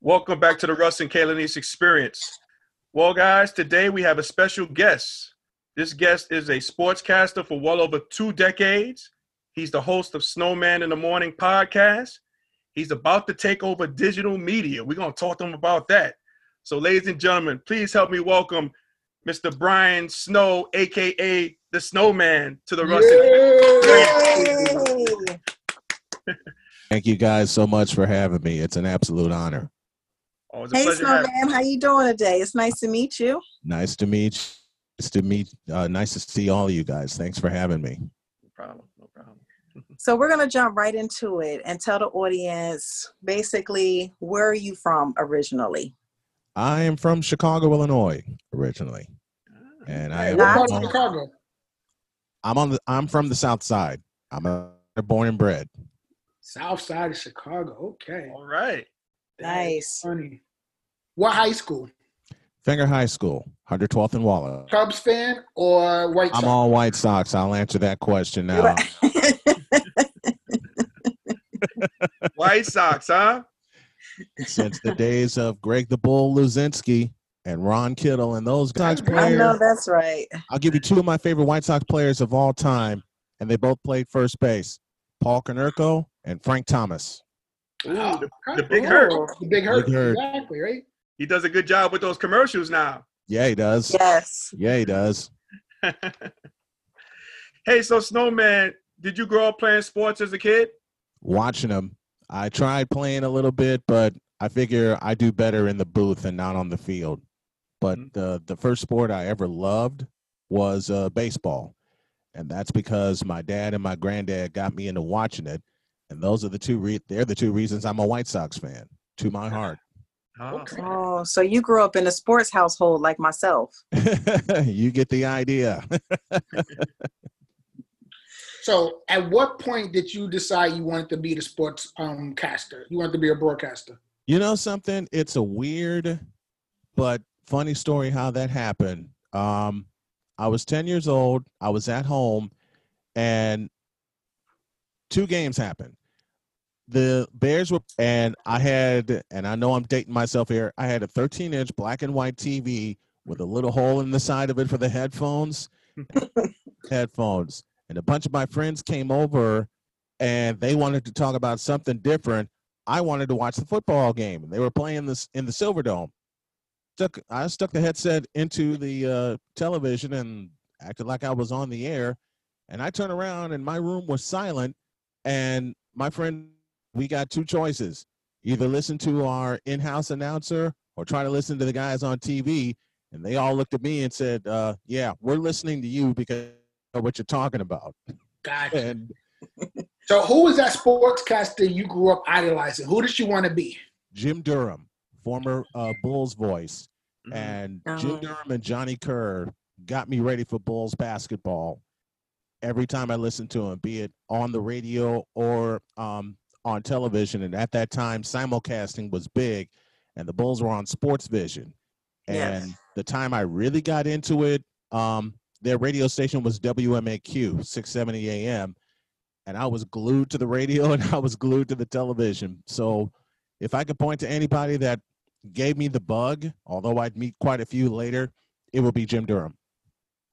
Welcome back to the Russ and Kayla Nice Experience. Well, guys, today we have a special guest. This guest is a sportscaster for well over two decades. He's the host of Snowman in the Morning podcast. He's about to take over digital media. We're going to talk to him about that. So, ladies and gentlemen, please help me welcome Mr. Brian Snow, aka the Snowman, to the Russ. and- Yay! Thank you guys so much for having me. It's an absolute honor. Oh, a Hey, pleasure having Snowman, how you doing today? It's nice to meet you. Nice to meet. you. Nice to meet. Uh, nice to see all of you guys. Thanks for having me. No problem. No problem. (laughs) So we're gonna jump right into it and tell the audience basically where are you from originally? I am from Chicago, Illinois, originally, and I am what part of Chicago? I'm on the. I'm from the South Side. I'm a, born and bred. South side of Chicago. Okay. All right. Nice. Funny. What high school? Fenger High School, 112th and Wallace. Cubs fan or White Sox? I'm all White Sox. I'll answer that question now. (laughs) White Sox, huh? Since the days of Greg the Bull Luzinski and Ron Kittle and those Sox I know that's right. I'll give you two of my favorite White Sox players of all time, and they both played first base: Paul Konerko and Frank Thomas. Ooh, the, the (gasps) big hurt. The big hurt. Big hurt. Exactly, right? He does a good job with those commercials now. Yeah, he does. Yes. Yeah, he does. (laughs) hey, so Snowman, did you grow up playing sports as a kid? Watching them. I tried playing a little bit, but I figure I do better in the booth and not on the field. But Mhm. the the first sport I ever loved was uh, baseball, and that's because my dad and my granddad got me into watching it, and those are the two. Re- they're the two reasons I'm a White Sox fan. To my (laughs) heart. Oh, Okay. Oh, so you grew up in a sports household like myself. (laughs) you get the idea. (laughs) So, at what point did you decide you wanted to be the sports um caster? You wanted to be a broadcaster? You know something? It's a weird but funny story how that happened. Um, I was 10 years old. I was at home, and two games happened. The Bears were, and I had, and I know I'm dating myself here. I had a 13 inch black and white TV with a little hole in the side of it for the headphones. (laughs) headphones. And a bunch of my friends came over and they wanted to talk about something different. I wanted to watch the football game, and they were playing this in the Silverdome. Stuck, I stuck the headset into the uh, television and acted like I was on the air. And I turned around, and my room was silent. And my friend, we got two choices: either listen to our in-house announcer or try to listen to the guys on TV. And they all looked at me and said, uh, "Yeah, we're listening to you because of what you're talking about." Gotcha. And So who was that sportscaster you grew up idolizing? Who did you want to be? Jim Durham, former uh, Bulls voice, Mhm. and Oh. Jim Durham and Johnny Kerr got me ready for Bulls basketball. Every time I listened to him, be it on the radio or um, on television, and at that time, simulcasting was big, and the Bulls were on Sports Vision. Yes. And the time I really got into it, um, their radio station was WMAQ, 670 AM, and I was glued to the radio (laughs) and I was glued to the television. So if I could point to anybody that gave me the bug, although I'd meet quite a few later, it would be Jim Durham.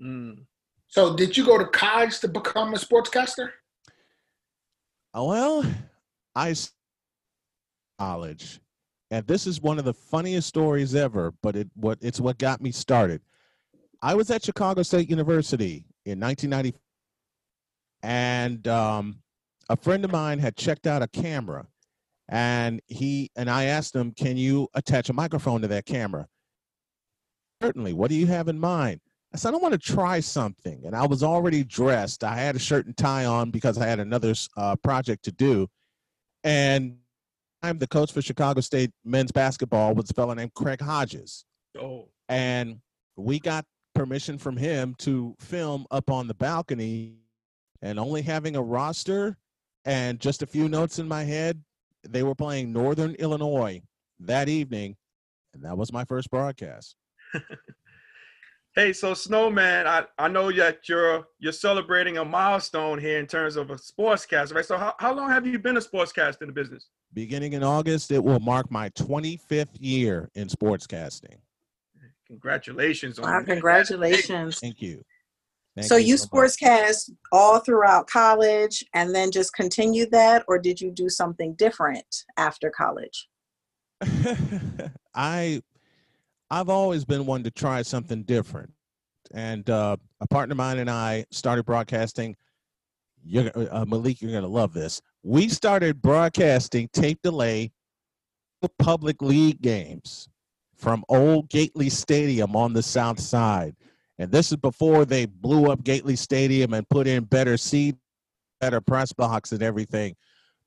Mm. So did you go to college to become a sportscaster? Uh, Well, I college, and this is one of the funniest stories ever. But it what it's what got me started. I was at Chicago State University in 1990, and um, a friend of mine had checked out a camera, and he and I asked him, "Can you attach a microphone to that camera?" Certainly. What do you have in mind? I said, I don't want to try something. And I was already dressed. I had a shirt and tie on because I had another uh, project to do. And I'm the coach for Chicago State men's basketball was a fellow named Craig Hodges. Oh. And we got permission from him to film up on the balcony and only having a roster and just a few notes in my head. They were playing Northern Illinois that evening. And that was my first broadcast. (laughs) Hey, so Snowman, I, I know that you're you're celebrating a milestone here in terms of a sportscaster, right? So how, how long have you been a sportscaster in the business? Beginning in August, it will mark my 25th year in sportscasting. Congratulations on Wow, that. congratulations. Thank you. Thank so you so much. sportscast all throughout college and then just continued that or did you do something different after college? (laughs) I I've always been one to try something different, and uh, a partner of mine and I started broadcasting. You're, uh, Malik, you're gonna love this. We started broadcasting tape delay public league games from old Gately Stadium on the south side, and this is before they blew up Gately Stadium and put in better seat, better press box, and everything.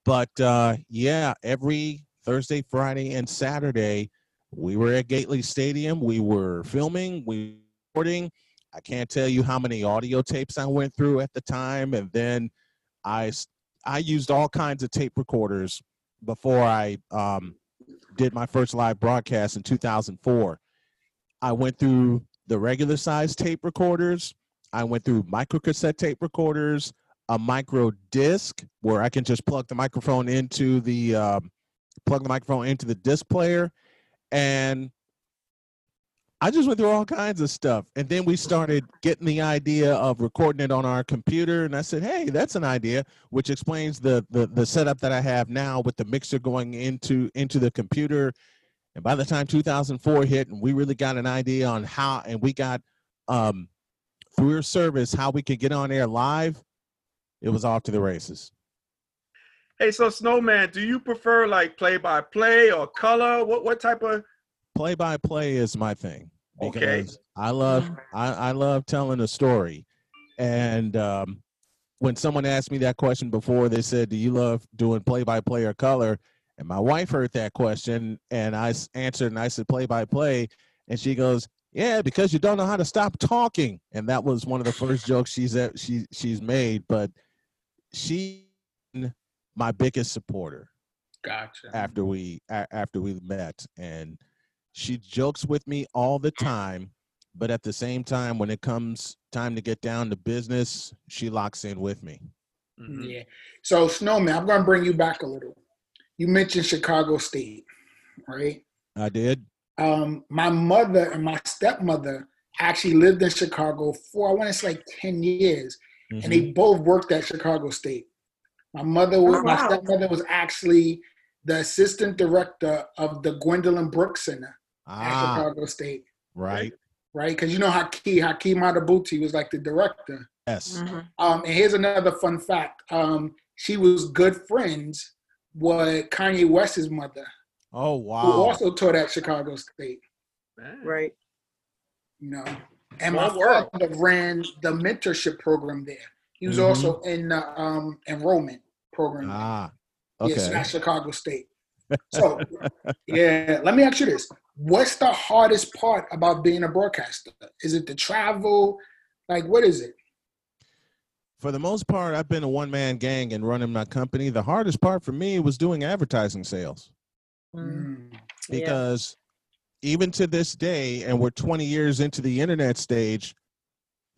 But uh, yeah, every Thursday, Friday, and Saturday, we were at Gately Stadium. We were filming, we were recording. I can't tell you how many audio tapes I went through at the time, and then I I used all kinds of tape recorders before I um, did my first live broadcast in 2004. I went through the regular size tape recorders. I went through micro cassette tape recorders, a micro disc where I can just plug the microphone into the um, plug the microphone into the disc player, and I just went through all kinds of stuff. And then we started getting the idea of recording it on our computer. And I said, hey, that's an idea, which explains the the, the setup that I have now with the mixer going into into the computer. And by the time 2004 hit, and we really got an idea on how, and we got um, through your service how we could get on air live, it was off to the races. Hey, so Snowman, do you prefer like play by play or color? What what type of play by play is my thing Okay. because I love I, I love telling a story. And um, when someone asked me that question before, they said, "Do you love doing play by play or color?" And my wife heard that question, and I answered, and I said, "Play by play," and she goes, "Yeah, because you don't know how to stop talking." And that was one of the first (laughs) jokes she's she she's made. But she, my biggest supporter Gotcha. after we a- after we met and she jokes with me all the time but at the same time when it comes time to get down to business she locks in with me Mhm. Yeah. So Snowman, I'm gonna bring you back a little. You mentioned Chicago State, right? i did Um, my mother and my stepmother actually lived in Chicago for I want to say like 10 years, and Mhm. they both worked at Chicago State. My mother was Oh, my stepmother was actually the assistant director of the Gwendolyn Brooks Center at ah Chicago State, right right? Because you know Hakeem Hakeem Madhubuti was like the director. yes Mhm. Um, and here's another fun fact. Um, she was good friends with Kanye West's mother, Oh wow! who wow. also taught at Chicago State. Man. Right. You know, and my Small father ran the mentorship program there. He was Mhm. also in the um, enrollment program. there. Ah. Yes, Okay. at Chicago State. (laughs) So, yeah, let me ask you this: What's the hardest part about being a broadcaster? Is it the travel? Like, what is it? For the most part, I've been a one man gang and running my company. The hardest part for me was doing advertising sales Mm. Mm. Yeah. because even to this day, and we're 20 years into the internet stage,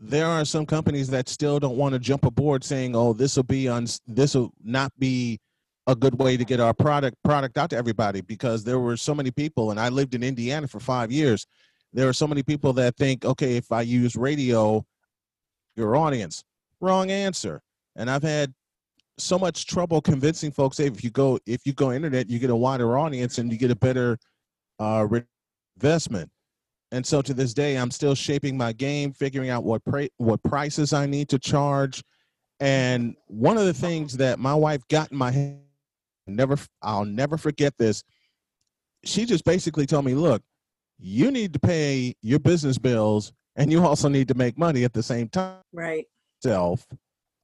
there are some companies that still don't want to jump aboard saying, "Oh, this will be on this will not be a good way to get our product product out to everybody." Because there were so many people, and I lived in Indiana for five years. There are so many people that think, "Okay, if I use radio, your audience." Wrong answer. And I've had so much trouble convincing folks hey, if you go if you go internet, you get a wider audience and you get a better uh, investment. And so to this day, I'm still shaping my game, figuring out what pra- what prices I need to charge. And one of the things that my wife got in my head, never I'll never forget this. She just basically told me, "Look, you need to pay your business bills, and you also need to make money at the same time." Right. Self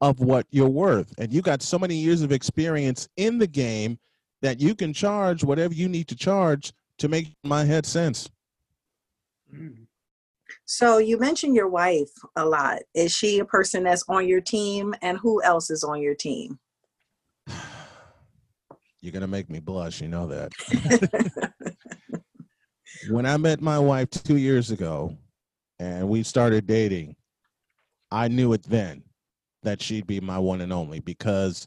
of what you're worth, and you got so many years of experience in the game that you can charge whatever you need to charge to make my head sense. Mm. So you mentioned your wife a lot. Is she a person that's on your team, and who else is on your team? (sighs) You're gonna make me blush, you know that. (laughs) when I met my wife two years ago and we started dating, I knew it then that she'd be my one and only because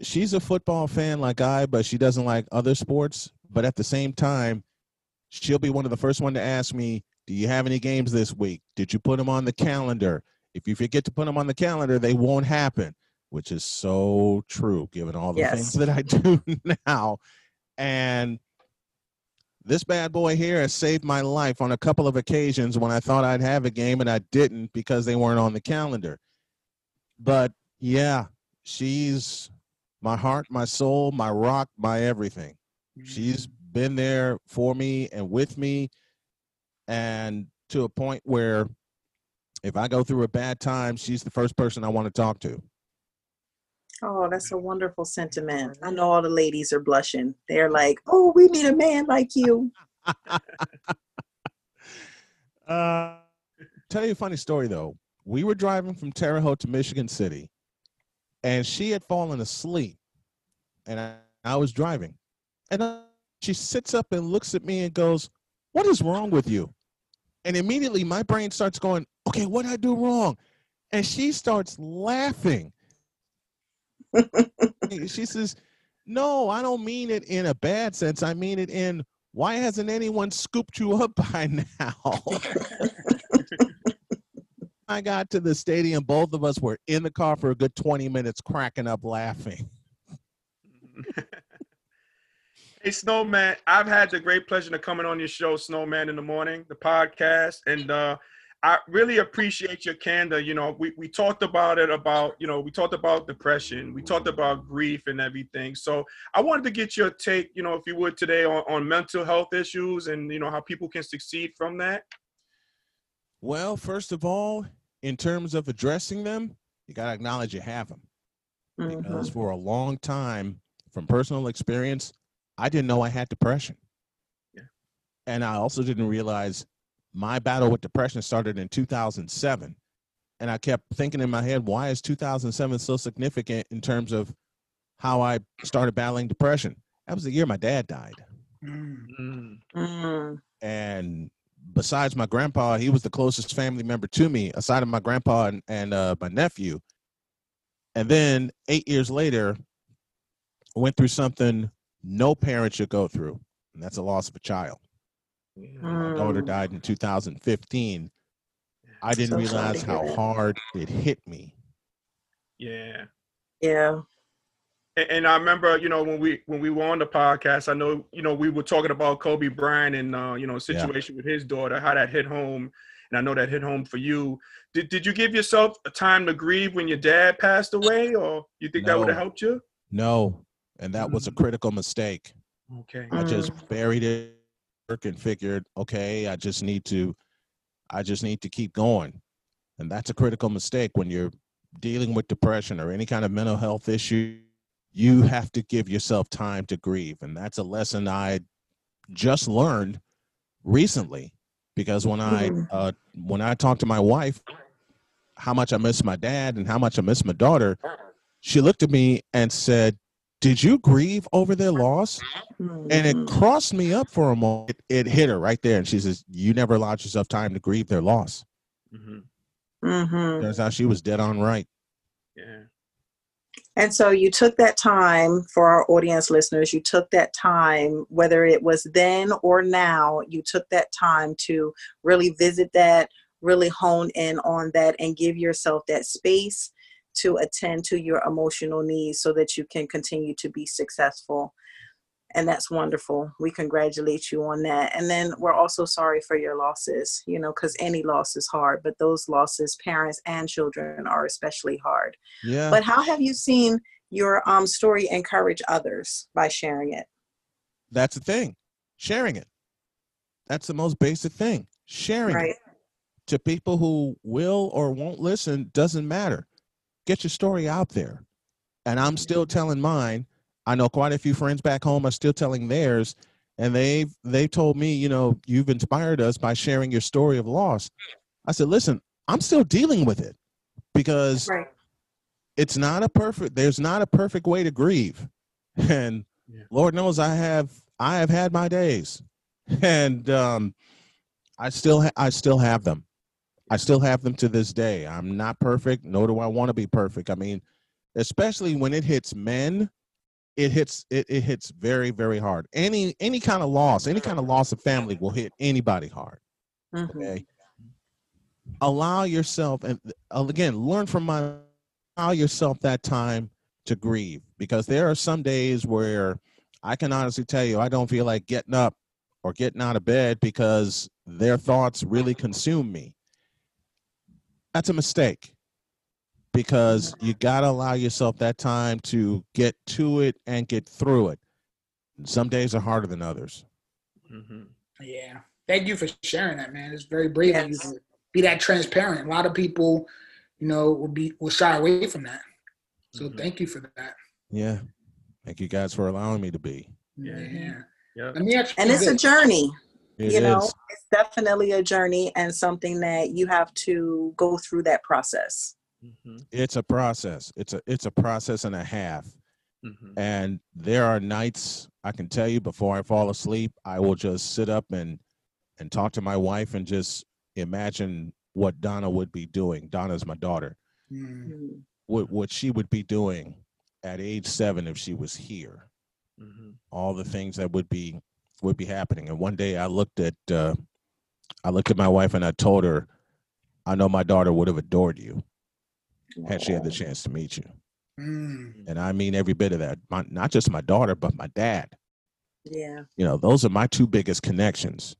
she's a football fan like I, but she doesn't like other sports. But at the same time, she'll be one of the first one to ask me, "Do you have any games this week? Did you put them on the calendar? If you forget to put them on the calendar, they won't happen." Which is so true, given all the Yes. things that I (laughs) do now. And this bad boy here has saved my life on a couple of occasions when I thought I'd have a game and I didn't because they weren't on the calendar. But yeah, she's my heart, my soul, my rock, my everything. She's mm. been there for me and with me, and to a point where if I go through a bad time, she's the first person I want to talk to. Oh, that's a wonderful sentiment. I know all the ladies are blushing. They're like, "Oh, we need a man like you." (laughs) Uh, tell you a funny story though. We were driving from Terre Haute to Michigan City, and she had fallen asleep, and I, I was driving, and she sits up and looks at me and goes, "What is wrong with you?" And immediately my brain starts going, "Okay, what did I do wrong?" And she starts laughing. She says, "No, I don't mean it in a bad sense. I mean it in." Why hasn't anyone scooped you up (laughs) by now? I got to the stadium, both of us were in the car for a good 20 minutes cracking up laughing. (laughs) Hey, Snowman, I've had the great pleasure of coming on your show, Snowman in the Morning, the podcast, and uh, I really appreciate your candor. You know, we, we talked about it about, you know, we talked about depression, we talked about grief and everything. So I wanted to get your take, you know, if you would today on, on mental health issues and, you know, how people can succeed from that. Well, first of all, in terms of addressing them, you got to acknowledge you have them. Because Mhm. for a long time, from personal experience, I didn't know I had depression. Yeah. And I also didn't realize my battle with depression started in 2007. And I kept thinking in my head, why is 2007 so significant in terms of how I started battling depression? That was the year my dad died. Mm. Mm. and besides my grandpa, he was the closest family member to me, aside of my grandpa and, and uh, my nephew. And then eight years later, I went through something no parent should go through, and that's a loss of a child. My daughter Mm. died in 2015. I didn't So realize how that. hard it hit me. Yeah. Yeah. And, and I remember, you know, when we when we were on the podcast, I know, you know, we were talking about Kobe Bryant and uh, you know, situation with his daughter, how that hit home. and I know that hit home for you. Did Did you give yourself a time to grieve when your dad passed away, or you think that would have helped you? No, and that was a critical mistake. Okay. I Mm. just buried it and figured, okay, I just need to, I just need to keep going, and that's a critical mistake when you're dealing with depression or any kind of mental health issue. You have to give yourself time to grieve, and that's a lesson I just learned recently because when I Mhm. uh, when I talked to my wife how much I miss my dad and how much I miss my daughter, she looked at me and said, "Did you grieve over their loss?" And it Mhm. crossed me up for a moment. It, it hit her right there, and she says, "You never allowed yourself time to grieve their loss." hmm Mhm. Turns out she was dead on right. Yeah. And so you took that time for our audience listeners, you took that time, whether it was then or now, you took that time to really visit that, really hone in on that, and give yourself that space to attend to your emotional needs so that you can continue to be successful. And that's wonderful. We congratulate you on that. And then we're also sorry for your losses, you know, because any loss is hard, but those losses, parents and children, are especially hard. Yeah, But how have you seen your um, story encourage others by sharing it? that's the thing. Sharing it. That's the most basic thing. Sharing Right. it to people who will or won't listen doesn't matter. Get your story out there. And I'm still telling mine. I know quite a few friends back home are still telling theirs. And they've they've told me, you know, you've inspired us by sharing your story of loss. I said, listen, I'm still dealing with it because Right. it's not a perfect there's not a perfect way to grieve and Yeah. lord knows i have i have had my days and um i still ha- i still have them i still have them to this day. I'm not perfect nor do i want to be perfect. I mean especially when it hits men it hits it, it hits very very hard. Any any kind of loss any kind of loss of family will hit anybody hard Mhm. okay? Allow yourself and uh, again learn from my allow yourself that time to grieve because there are some days where i can honestly tell you i don't feel like getting up or getting out of bed because their thoughts really consume me that's a mistake because you got to allow yourself that time to get to it and get through it some days are harder than others hmm Yeah. Thank you for sharing that, man. It's very brave of you to be that transparent. A lot of people, you know, will be will shy away from that. So Mhm. thank you for that. yeah thank you guys for allowing me to be Yeah. Yeah. Yeah. Let me ask you And it's a journey, It you know, it's definitely a journey and something that you have to go through that process. hmm it's a process. It's a it's a process and a half. Hmm and there are nights i can tell you before i fall asleep i will just sit up and and talk to my wife and just imagine what donna would be doing. Donna's my daughter. Mm. Mhm. what what she would be doing at age seven if she was here. Hmm all the things that would be would be happening and one day i looked at uh i looked at my wife and i told her i know my daughter would have adored you had she had the chance to meet you Mm. and I mean every bit of that. My, not just my daughter, but my dad. Yeah. You know, those are my two biggest connections.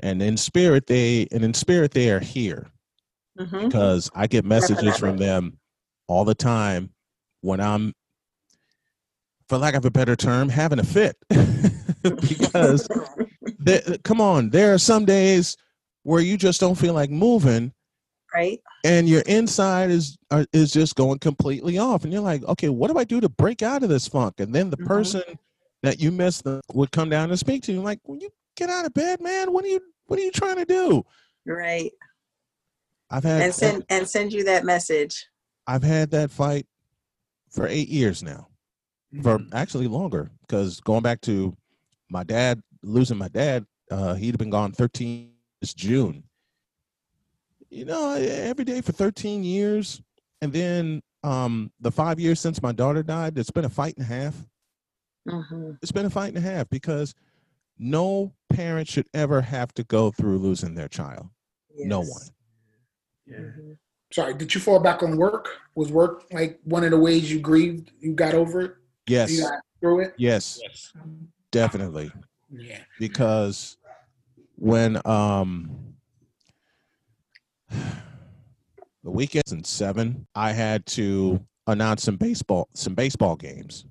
And in spirit, they and in spirit they are here hmm because I get messages from them all the time when I'm, for lack of a better term, having a fit. (laughs) because they, come on, there are some days where you just don't feel like moving right. and your inside is are, is just going completely off and you're like okay what do i do to break out of this funk and then the Mhm. person that you miss the, would come down and speak to you like when you get out of bed man what are you what are you trying to do Right. i've had And send and send you that message. i've had that fight for eight years now for Mhm. actually longer because going back to my dad losing my dad uh he'd been gone 13 this june you know every day for 13 years and then um the five years since my daughter died it's been a fight and a half hmm it's been a fight and a half because no parent should ever have to go through losing their child no one Yeah. Mm-hmm. Sorry, did you fall back on work? Was work like one of the ways you grieved? You got over it? Yes You got through it? yes Yes. definitely Yeah. because when um the weekends in seven, I had to announce some baseball some baseball games.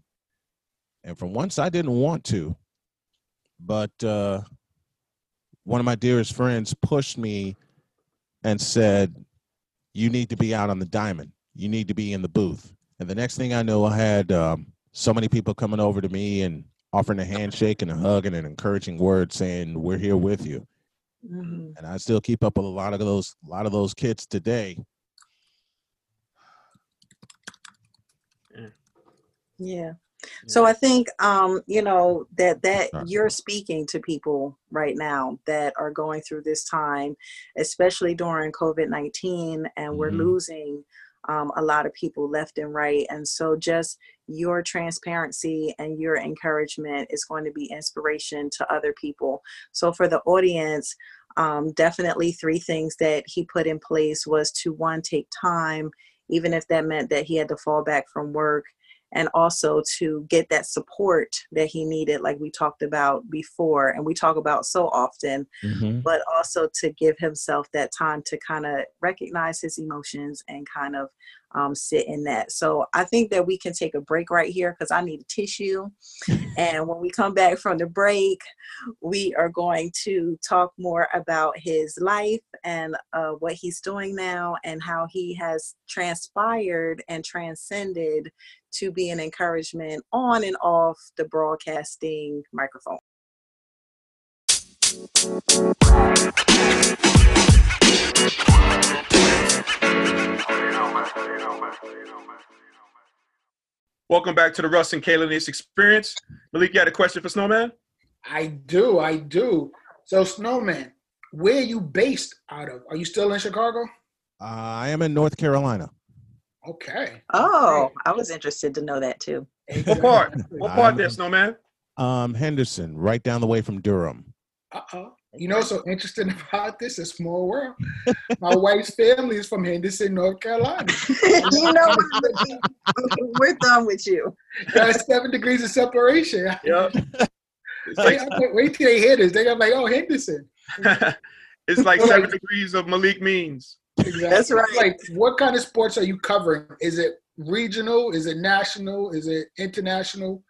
And for once I didn't want to, but uh one of my dearest friends pushed me and said, You need to be out on the diamond. You need to be in the booth. And the next thing I know, I had um, so many people coming over to me and offering a handshake and a hug and an encouraging word saying, We're here with you. Mhm. And I still keep up with a lot of those a lot of those kids today. Yeah. So I think um, you know that that Sorry. you're speaking to people right now that are going through this time, especially during COVID nineteen, and we're Mhm. losing um, a lot of people left and right. And so just your transparency and your encouragement is going to be inspiration to other people. So for the audience, um, definitely three things that he put in place was to one take time, even if that meant that he had to fall back from work and also to get that support that he needed, like we talked about before, and we talk about so often, but also to give himself that time to kind of recognize his emotions and kind of um, sit in that. So I think that we can take a break right here because I need a tissue. (laughs) and when we come back from the break, we are going to talk more about his life and uh, what he's doing now and how he has transpired and transcended to be an encouragement on and off the broadcasting microphone. Welcome back to the Russ and Kayla Nice Experience. Malik, you had a question for Snowman? I do, I do. So, Snowman, where are you based out of? Are you still in Chicago? Uh, I am in North Carolina. Okay. Oh, I was interested to know that too. What part? (laughs) What part I'm- there, Snowman? Um, Henderson, right down the way from Durham. Uh-oh. You know, so interesting (laughs) about this, a small world. My wife's family is from Henderson, North Carolina. (laughs) you know, we're done with you. That's seven degrees of separation. Yep. It's Wait, like, wait till they hear this. They're gonna be like, oh, Henderson. it's like seven degrees of Malik means. Exactly. That's right. Like, what kind of sports are you covering? Is it regional? Is it national? Is it international?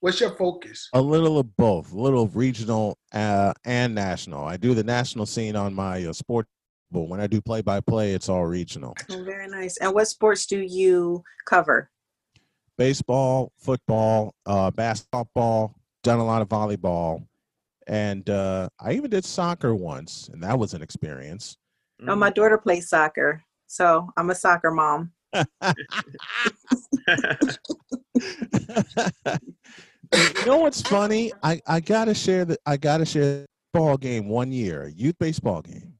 What's your focus? A little of both, a little of regional uh, and national. I do the national scene on my uh, sport, but when I do play by play, it's all regional. Oh, very nice. And what sports do you cover? Baseball, football, uh, basketball, done a lot of volleyball, and uh, I even did soccer once, and that was an experience. Oh, my mm-hmm. daughter plays soccer, so I'm a soccer mom. you know what's funny? I, I gotta share the I gotta share ball game one year, youth baseball game.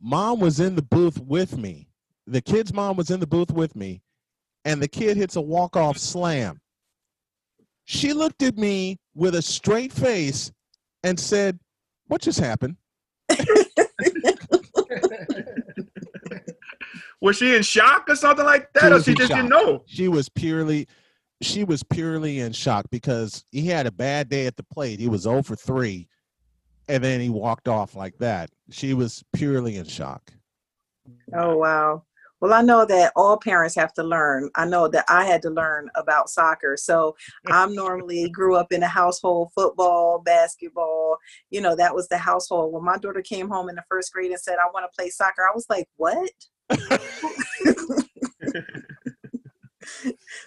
Mom was in the booth with me. The kid's mom was in the booth with me, and the kid hits a walk-off slam. She looked at me with a straight face and said, What just happened? (laughs) Was she in shock or something like that, She or she in just didn't know? She was purely she was purely in shock because he had a bad day at the plate. He was 0 for 3, and then he walked off like that. She was purely in shock. Oh wow. Well, I know that all parents have to learn. I know that I had to learn about soccer. So I'm normally grew up in a household football, basketball. You know, that was the household. When my daughter came home in the first grade and said, I want to play soccer, I was like, what?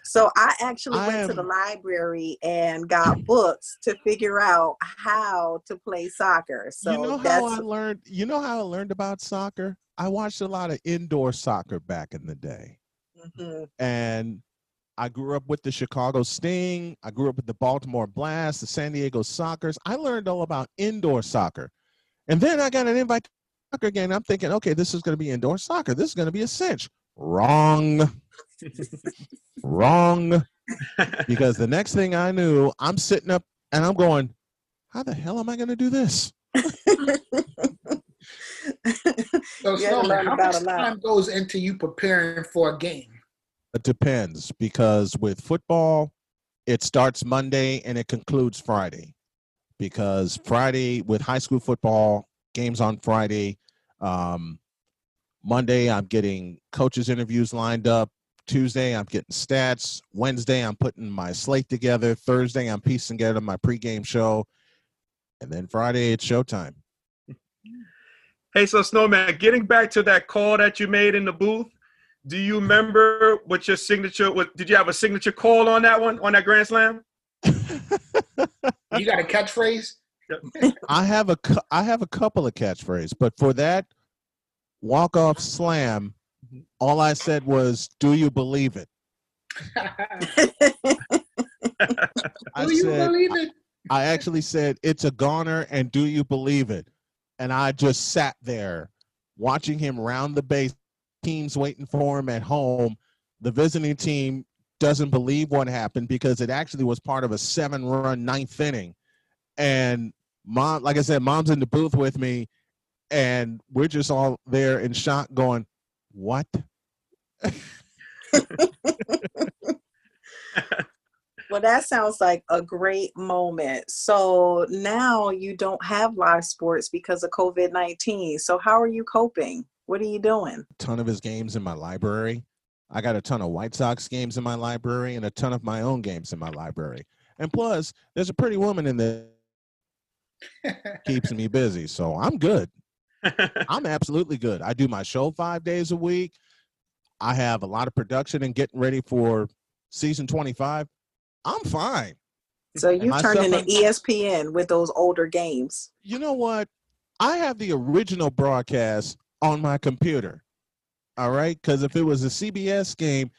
So I actually I went to the library and got books to figure out how to play soccer. So you know how I learned you know how I learned about soccer? I watched a lot of indoor soccer back in the day. Mhm. And I grew up with the Chicago Sting. I grew up with the Baltimore Blast, the San Diego Sockers. I learned all about indoor soccer. And then I got an invite soccer game. I'm thinking, okay, this is going to be indoor soccer. This is going to be a cinch. Wrong. (laughs) Wrong. Because the next thing I knew, I'm sitting up and I'm going, how the hell am I going to do this? So, (laughs) You Snowman, how much time goes into you preparing for a game? It depends because with football, it starts Monday and it concludes Friday. Because Friday with high school football games on Friday, um, Monday, I'm getting coaches interviews lined up. Tuesday, I'm getting stats. Wednesday, I'm putting my slate together. Thursday, I'm piecing together my pregame show. And then Friday, it's showtime. Hey, so Snowman, getting back to that call that you made in the booth, do you remember what your signature was? Did you have a signature call on that one, on that Grand Slam? You got a catchphrase? I have a I have a couple of catchphrases, but for that walk off slam, mm-hmm. all I said was, "Do you believe it?" (laughs) I Do you said, believe it? I actually said, "It's a goner," and do you believe it? And I just sat there watching him round the base. Teams waiting for him at home. The visiting team doesn't believe what happened because it actually was part of a seven-run ninth inning. And mom, like I said, mom's in the booth with me, and we're just all there in shock, going, "What?" (laughs) Well, that sounds like a great moment. So now you don't have live sports because of COVID 19. So, how are you coping? What are you doing? A ton of his games in my library. I got a ton of White Sox games in my library and a ton of my own games in my library. And plus, there's a pretty woman in there keeps me busy. So I'm good. (laughs) I'm absolutely good. I do my show five days a week. I have a lot of production and getting ready for season 25. I'm fine. So, you myself, turned into ESPN with those older games. You know what? I have the original broadcast on my computer. All right. Because if it was a CBS game,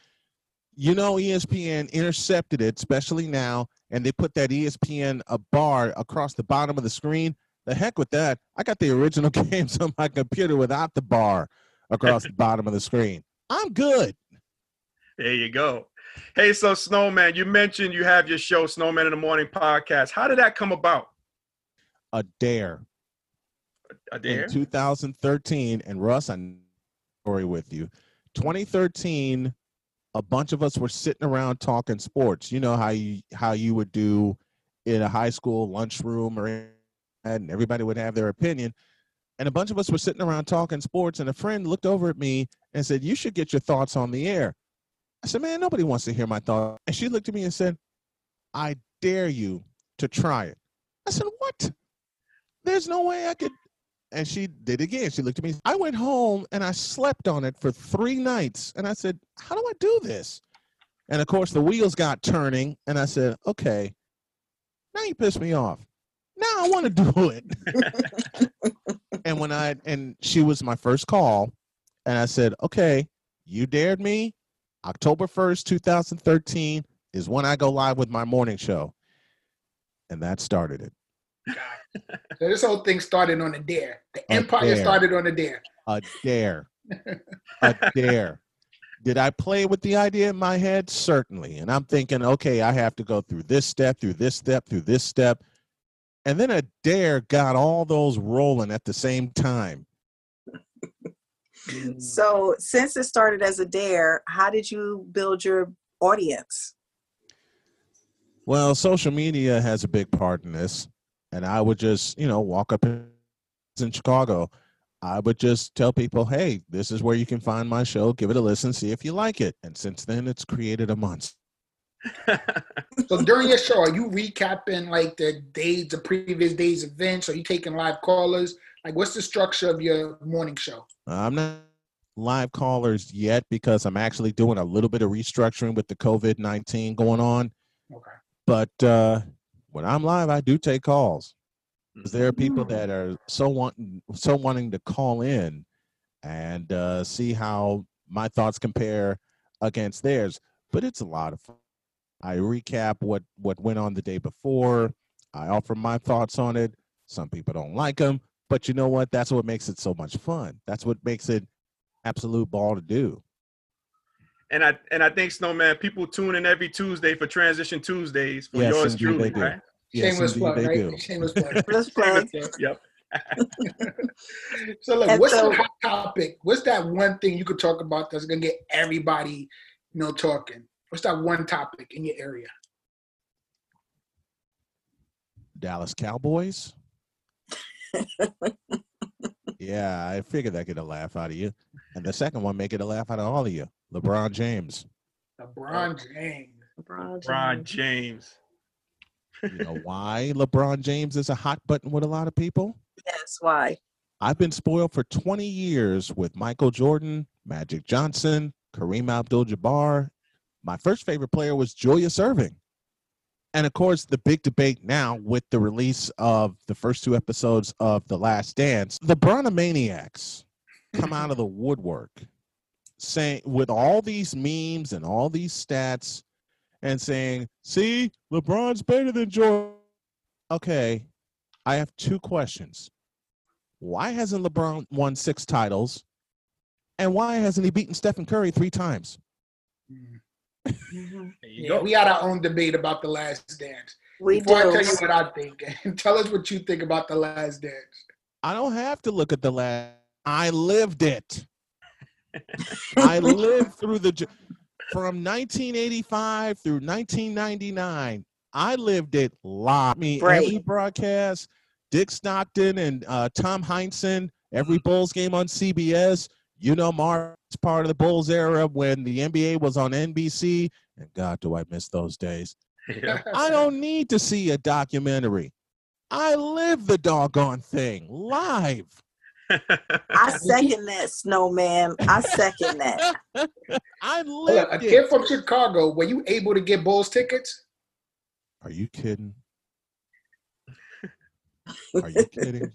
you know, ESPN intercepted it, especially now, and they put that ESPN a uh, bar across the bottom of the screen. The heck with that. I got the original (laughs) games on my computer without the bar across the bottom of the screen. I'm good. There you go. Hey, so Snowman, you mentioned you have your show, Snowman in the Morning podcast. How did that come about? A dare. A dare? in 2013 and russ i'm story with you 2013 a bunch of us were sitting around talking sports. You know how you how you would do in a high school lunchroom or and everybody would have their opinion. And a bunch of us were sitting around talking sports and a friend looked over at me and said you should get your thoughts on the air. I said man nobody wants to hear my thoughts. And she looked at me and said i dare you to try it. I said what? There's no way i could and she did again. She looked at me. I went home and I slept on it for three nights. And I said, How do I do this? And of course, the wheels got turning. And I said, Okay, now you pissed me off. Now I want to (laughs) do it. (laughs) and when I, and she was my first call. And I said, Okay, you dared me. October 1st, 2013 is when I go live with my morning show. And that started it. So this whole thing started on a dare. The A empire dare. started on a dare. A dare. (laughs) a dare. Did I play with the idea in my head? Certainly. And I'm thinking, okay, I have to go through this step, through this step, through this step. And then a dare got all those rolling at the same time. (laughs) So, since it started as a dare, how did you build your audience? Well, social media has a big part in this. And I would just, you know, walk up in Chicago. I would just tell people, hey, this is where you can find my show. Give it a listen, see if you like it. And since then, it's created a monster. (laughs) So during your show, are you recapping like the days, the previous days events? Are you taking live callers? Like, what's the structure of your morning show? I'm not live callers yet because I'm actually doing a little bit of restructuring with the COVID 19 going on. Okay. But uh, when I'm live, I do take calls. there are people Mm. that are so wanting, so wanting to call in and uh, see how my thoughts compare against theirs. But it's a lot of fun. I recap what what went on the day before. I offer my thoughts on it. Some people don't like them, but you know what? That's what makes it so much fun. That's what makes it absolute ball to do. And I and I think Snowman, people tune in every Tuesday for Transition Tuesdays for Yes, yours indeed truly, they do. right? Yes, Shameless plug, right? do. Shameless (laughs) plug. Let's plug. (laughs) Yep. (laughs) so look, And what's so- the hot topic? What's that one thing you could talk about that's gonna get everybody, you know, talking? What's that one topic in your area? Dallas Cowboys. Yeah, I figured that get a laugh out of you. And the second one make it a laugh out of all of you. LeBron James. LeBron oh. James. LeBron Ron James. James. You know (laughs) why LeBron James is a hot button with a lot of people? Yes, why? I've been spoiled for 20 years with Michael Jordan, Magic Johnson, Kareem Abdul Jabbar. My first favorite player was Julius Erving. And of course, the big debate now with the release of the first two episodes of The Last Dance, the Bronomaniacs come out of the woodwork saying, with all these memes and all these stats, and saying, see, LeBron's better than Jordan. Okay, I have two questions why hasn't LeBron won six titles? And why hasn't he beaten Stephen Curry three times? Mm. Mhm. Yeah, we had our own debate about the last dance. We Before I do. tell you what I think, and (laughs) tell us what you think about the last dance. I don't have to look at the last. I lived it. (laughs) I lived through the from 1985 through 1999. I lived it live. I mean, every broadcast, Dick Stockton and uh, Tom Heinsohn, every Bulls game on CBS. You know, Mark's part of the Bulls era when the NBA was on NBC. And God, do I miss those days. Yeah. I don't need to see a documentary. I live the doggone thing live. I (laughs) second that, Snowman. I second that. (laughs) I Hold on, a kid from Chicago, were you able to get Bulls tickets? Are you kidding? (laughs) Are you kidding?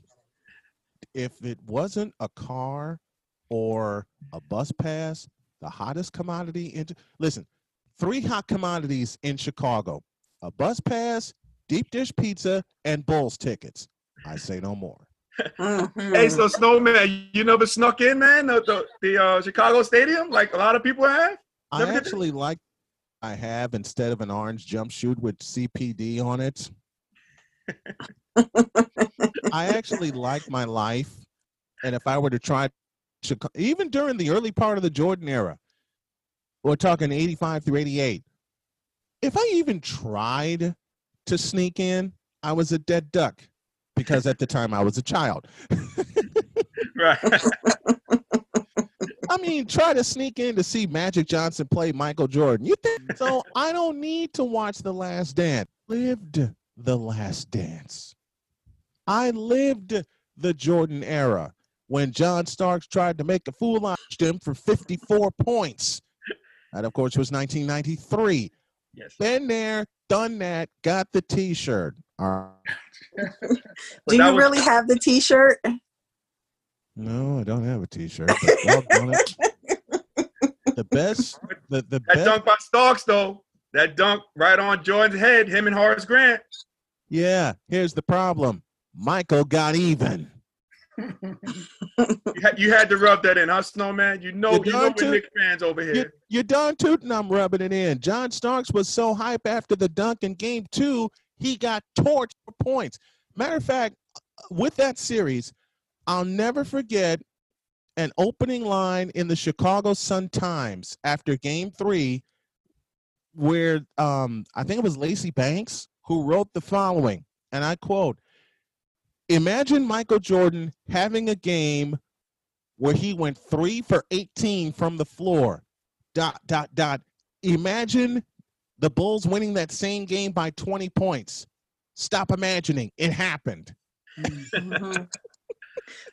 If it wasn't a car or a bus pass, the hottest commodity in listen, three hot commodities in Chicago: a bus pass, deep dish pizza, and Bulls tickets. I say no more. Mhm. Hey, so Snowman, you never snuck in, man? The the, the uh, Chicago Stadium, like a lot of people have. I Never did that? actually like I have instead of an orange jumpsuit with CPD on it. I actually like my life, and if I were to try, Chica- even during the early part of the Jordan era, we're talking '85 through '88. If I even tried to sneak in, I was a dead duck because at the time I was a child. (laughs) Right. I mean, try to sneak in to see Magic Johnson play Michael Jordan. You think so? I don't need to watch The Last Dance. Lived The Last Dance. I lived the Jordan era when John Starks tried to make a fool out of him for 54 points. That, of course, was 1993. yes. Been there, done that, got the T-shirt. All right. (laughs) Do you was- really have the T-shirt? No, I don't have a T-shirt. but doggone it. (laughs) The best, the the That best. dunk by Starks, though. That dunk right on Jordan's head. Him and Horace Grant. Yeah, here's the problem. Michael got even. You had, you had to rub that in, huh, Snowman? You know, You you know done we're too? Knicks fans over You, here. you're done tooting. I'm rubbing it in. John Starks was so hype after the dunk in game two, he got torched for points. Matter of fact, with that series, I'll never forget an opening line in the Chicago Sun Times after game three, where um, I think it was Lacy Banks who wrote the following, and I quote Imagine Michael Jordan having a game where he went three for 18 from the floor. Dot, dot, dot. Imagine the Bulls winning that same game by 20 points. Stop imagining. It happened. Mhm. (laughs)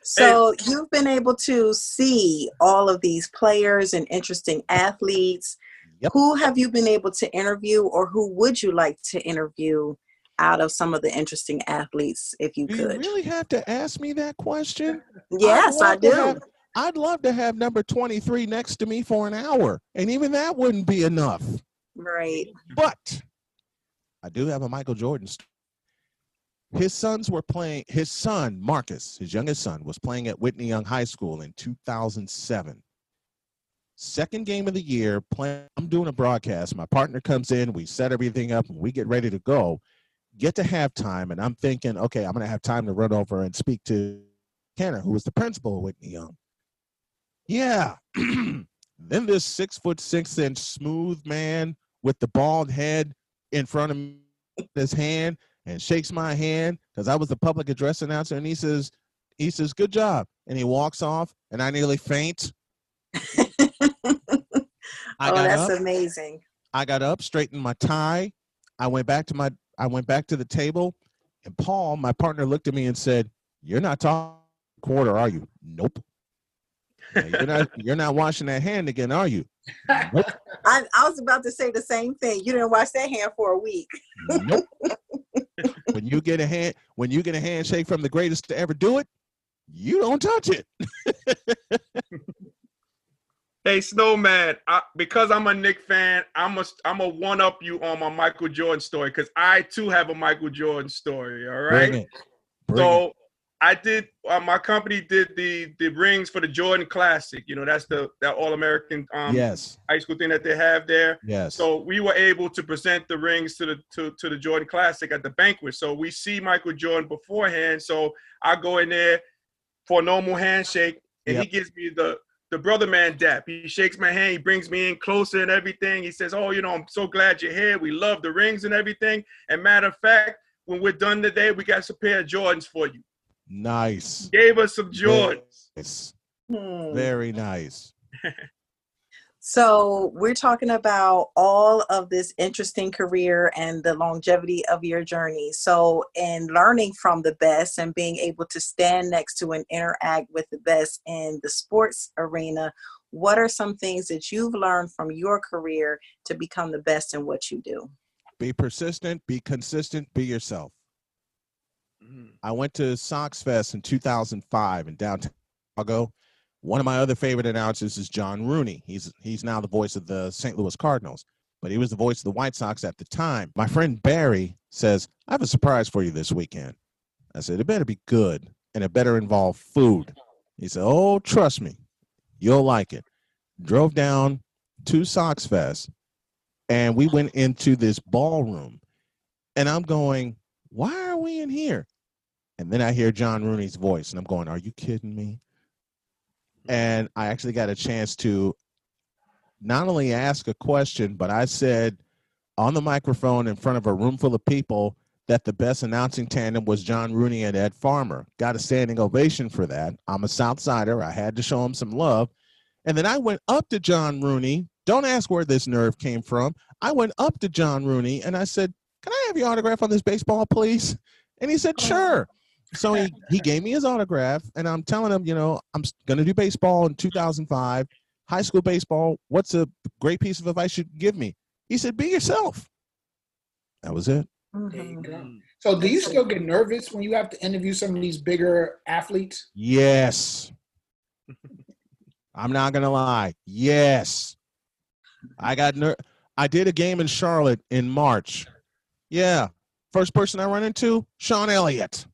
So you've been able to see all of these players and interesting athletes. Yep. Who have you been able to interview, or who would you like to interview out of some of the interesting athletes, if you Do you could? really have to ask me that question? Yes, I love do. have- I'd love to have number 23 next to me for an hour, and even that wouldn't be enough. Right. But I do have a Michael Jordan. st- His sons were playing, his son, Marcus, his youngest son, was playing at Whitney Young High School in 2007. Second game of the year, play, I'm doing a broadcast. My partner comes in, we set everything up, and we get ready to go. Get to halftime, and I'm thinking, okay, I'm going to have time to run over and speak to Kenner, who was the principal of Whitney Young. Yeah. (clears throat) then this six foot six inch smooth man with the bald head in front of me, his hand and shakes my hand because I was the public address announcer. And he says, he says, "Good job," and he walks off, and I nearly faint. (laughs) I oh, that's up. amazing. I got up, straightened my tie. I went back to my I went back to the table, and Paul, my partner, looked at me and said, "You're not talking quarter, are you?" Nope. "Yeah, You're not. You're not washing that hand again, are you? (laughs) Nope. I, I was about to say the same thing. You didn't wash that hand for a week. Nope. (laughs) when you get a hand, when you get a handshake from the greatest to ever do it, you don't touch it. (laughs) Hey Snowman, I, because I'm a Nick fan, I'm a I'm a one up you on my Michael Jordan story because I too have a Michael Jordan story. All right. Bring it. Bring so it. I did. Uh, my company did the the rings for the Jordan Classic. You know, that's the that All American um, yes. high school thing that they have there. Yes. So we were able to present the rings to the to, to the Jordan Classic at the banquet. So we see Michael Jordan beforehand. So I go in there for a normal handshake, and Yep. he gives me the the brother man dap. He shakes my hand. He brings me in closer and everything. He says, "Oh, you know, I'm so glad you're here. We love the rings and everything. And matter of fact, when we're done today, we got some pair of Jordans for you. Nice. Gave us some Jordans. Nice. Hmm. Very nice. (laughs) So we're talking about all of this interesting career and the longevity of your journey. So in learning from the best and being able to stand next to and interact with the best in the sports arena, what are some things that you've learned from your career to become the best in what you do? Be persistent. Be consistent. Be yourself. Mhm. I went to Sox Fest in 2005 in downtown Chicago. One of my other favorite announcers is John Rooney. He's he's now the voice of the St. Louis Cardinals, but he was the voice of the White Sox at the time. My friend Barry says, "I have a surprise for you this weekend." I said, "It better be good and it better involve food." He said, "Oh, trust me, you'll like it." Drove down to Sox Fest, and we went into this ballroom, and I'm going, "Why are we in here?" And then I hear John Rooney's voice, and I'm going, Are you kidding me? Mm-hmm. And I actually got a chance to not only ask a question, but I said on the microphone in front of a room full of people that the best announcing tandem was John Rooney and Ed Farmer. Got a standing ovation for that. I'm a South Sider. I had to show him some love. And then I went up to John Rooney. Don't ask where this nerve came from. I went up to John Rooney and I said, Can I have your autograph on this baseball, please? And he said, oh, Sure. So he, (laughs) he gave me his autograph, and I'm telling him, you know, I'm going to do baseball in 2005, high school baseball. What's a great piece of advice you could give me? He said, Be yourself. That was it. There you Mhm. So, do you still get nervous when you have to interview some of these bigger athletes? Yes. (laughs) I'm not gonna lie. Yes. I got ner- I did a game in Charlotte in March. Yeah. First person I run into, Sean Elliott.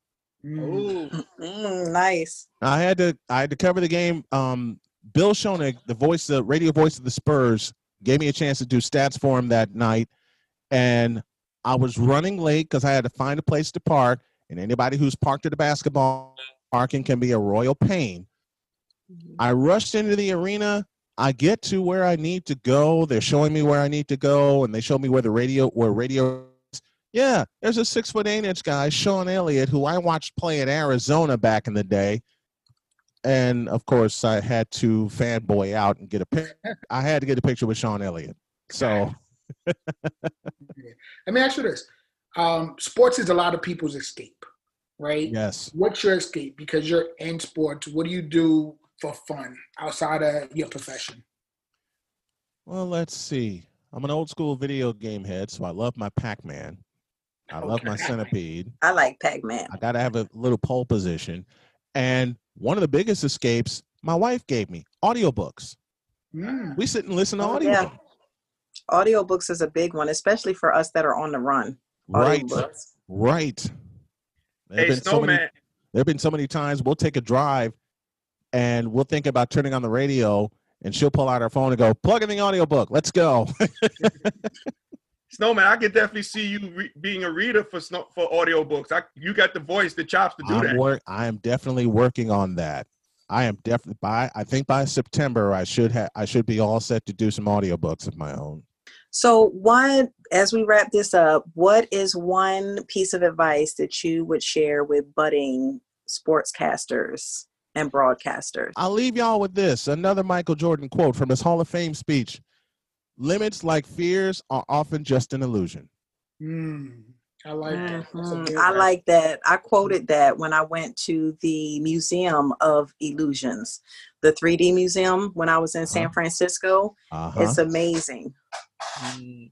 Mm. Ooh. Mm, nice. I had to I had to cover the game. Um, Bill Schoening, the voice, the radio voice of the Spurs, gave me a chance to do stats for him that night, and I was running late because I had to find a place to park. And anybody who's parked at a basketball parking can be a royal pain. I rushed into the arena. I get to where I need to go. They're showing me where I need to go, and they show me where the radio, where radio. Yeah, there's a six foot eight inch guy, Sean Elliott, who I watched play in Arizona back in the day. And of course, I had to fanboy out and get a pic. I had to get a picture with Sean Elliott. So (laughs) Let me ask you this: um, Sports is a lot of people's escape, right? yes, What's your escape? Because you're in sports. What do you do for fun outside of your profession? well, let's see. I'm an old school video game head, so I love my Pac Man. I love my Centipede. I like Pac Man. I got to have a little pole position. And one of the biggest escapes my wife gave me audiobooks. Mm. We sit and listen to Oh, audio. yeah. Audiobooks is a big one, especially for us that are on the run. Right, Audiobooks. right. There Hey, have been so many. There have been so many times we'll take a drive, and we'll think about turning on the radio, and she'll pull out her phone and go, "Plug in the audiobook. Let's go." (laughs) Snowman, I can definitely see you re- being a reader for snow- for audiobooks. I, you got the voice, the chops to do I'm that. work. I am definitely working on that. I am definitely by. I think by September I should have. I should be all set to do some audiobooks of my own. So, one, as we wrap this up, what is one piece of advice that you would share with budding sportscasters and broadcasters. I'll leave y'all with this another Michael Jordan quote from his Hall of Fame speech Limits like fears are often just an illusion. Mm, I like mm-hmm. good I one. like that. I quoted that when I went to the Museum of Illusions, the 3D museum when I was in San Uh-huh. Francisco. Uh-huh. It's amazing. Mm.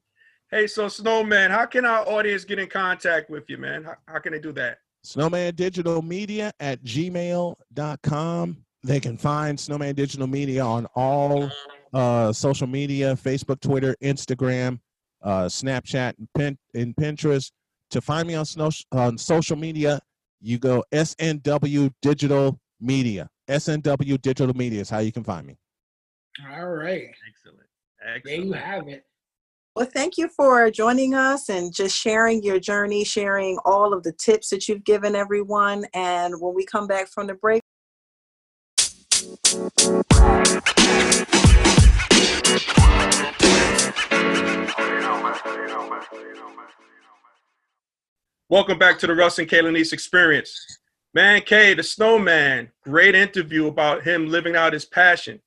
Hey, so Snowman, how can our audience get in contact with you, man? How, how can they do that? Snowman Digital Media at gmail.com. They can find Snowman Digital Media on all uh, social media Facebook, Twitter, Instagram, uh, Snapchat, and, Pin- and Pinterest. To find me on, snow- on social media, you go SNW Digital Media. SNW Digital Media is how you can find me. All right. Excellent. There you have it. Well, thank you for joining us and just sharing your journey, sharing all of the tips that you've given everyone. And when we come back from the break, Welcome back to the Russ and Kayla Niece Experience. Man K, the snowman, great interview about him living out his passion.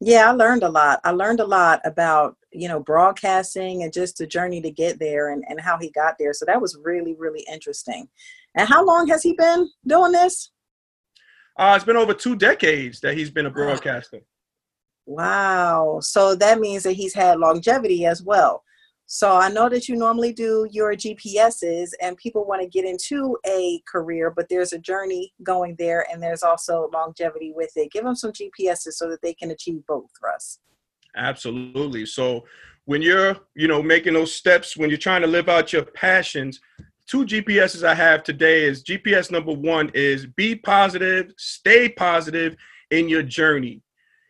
yeah, I learned a lot. I learned a lot about, you know, broadcasting and just the journey to get there and, and how he got there. So that was really, really interesting. And how long has he been doing this? Uh, it's been over two decades that he's been a broadcaster. Wow. So that means that he's had longevity as well. So I know that you normally do your GPSs and people want to get into a career, but there's a journey going there and there's also longevity with it. Give them some GPSs so that they can achieve both, Russ. Absolutely. So when you're, you know, making those steps, when you're trying to live out your passions, two GPSs I have today is GPS number one is be positive, stay positive in your journey.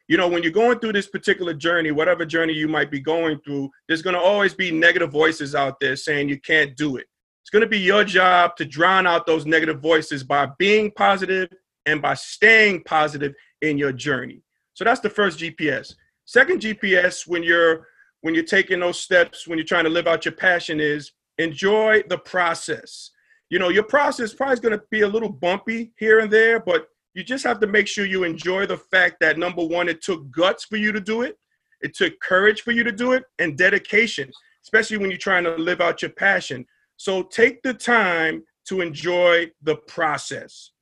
You know, when you're going through this particular journey, whatever journey you might be going through, there's going to always be negative voices out there saying you can't do it. It's going to be your job to drown out those negative voices by being positive and by staying positive in your journey. So that's the first GPS. Second GPS when you're when you're taking those steps, when you're trying to live out your passion is enjoy the process. You know, your process probably is going to be a little bumpy here and there, but you just have to make sure you enjoy the fact that number one, it took guts for you to do it, it took courage for you to do it, and dedication, especially when you're trying to live out your passion. So take the time to enjoy the process.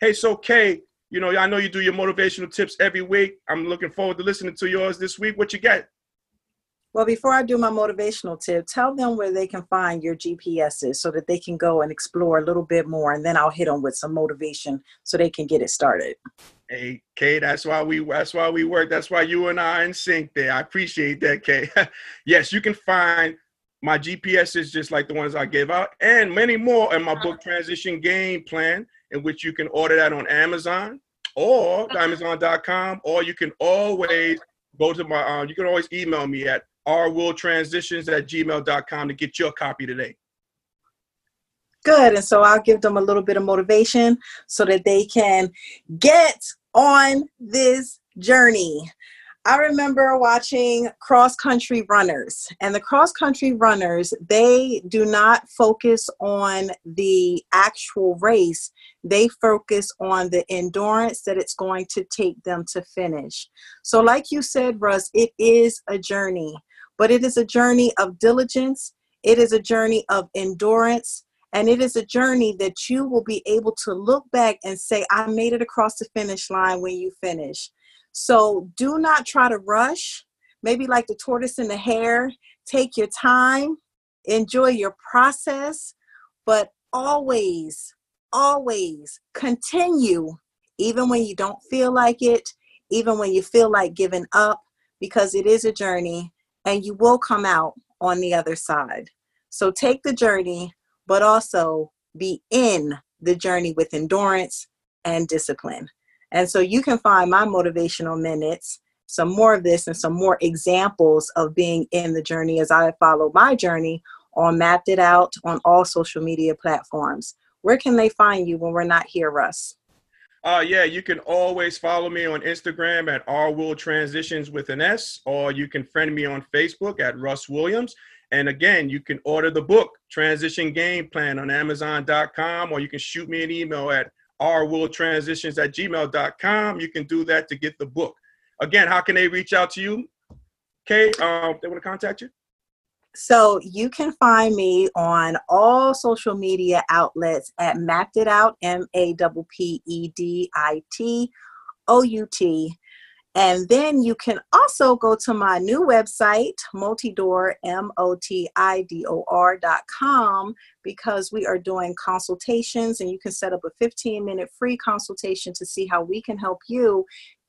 Hey, so Kay, you know, I know you do your motivational tips every week. I'm looking forward to listening to yours this week. What you got? Well, before I do my motivational tip, tell them where they can find your GPSs so that they can go and explore a little bit more, and then I'll hit them with some motivation so they can get it started. Hey, Kay, that's why we that's why we work. That's why you and I are in sync there. I appreciate that, Kay. (laughs) yes, you can find my GPSs just like the ones I gave out, and many more in my book Transition Game Plan, in which you can order that on Amazon or Amazon.com, or you can always go to my uh, you can always email me at rwilltransitions at gmail.com to get your copy today. Good. And so I'll give them a little bit of motivation so that they can get on this journey. I remember watching cross country runners, and the cross country runners, they do not focus on the actual race. They focus on the endurance that it's going to take them to finish. So, like you said, Russ, it is a journey, but it is a journey of diligence, it is a journey of endurance, and it is a journey that you will be able to look back and say, I made it across the finish line when you finish. So do not try to rush. Maybe like the tortoise and the hare, take your time, enjoy your process, but always, always continue, even when you don't feel like it, even when you feel like giving up, because it is a journey and you will come out on the other side. So take the journey, but also be in the journey with endurance and discipline. And so you can find my motivational minutes, some more of this, and some more examples of being in the journey as I follow my journey on Mapped It Out on all social media platforms. Where can they find you when we're not here, Russ? Uh, yeah, you can always follow me on Instagram at R Will Transitions with an S, or you can friend me on Facebook at Russ Williams. And again, you can order the book Transition Game Plan on Amazon.com, or you can shoot me an email at rworldtransitions at gmail.com. You can do that to get the book. Again, how can they reach out to you? Okay, um, they want to contact you? So you can find me on all social media outlets at Mapped It Out, M A P P E D I T O U T. And then you can also go to my new website, Motidor, M O T I D O R dot com, because we are doing consultations and you can set up a 15 minute free consultation to see how we can help you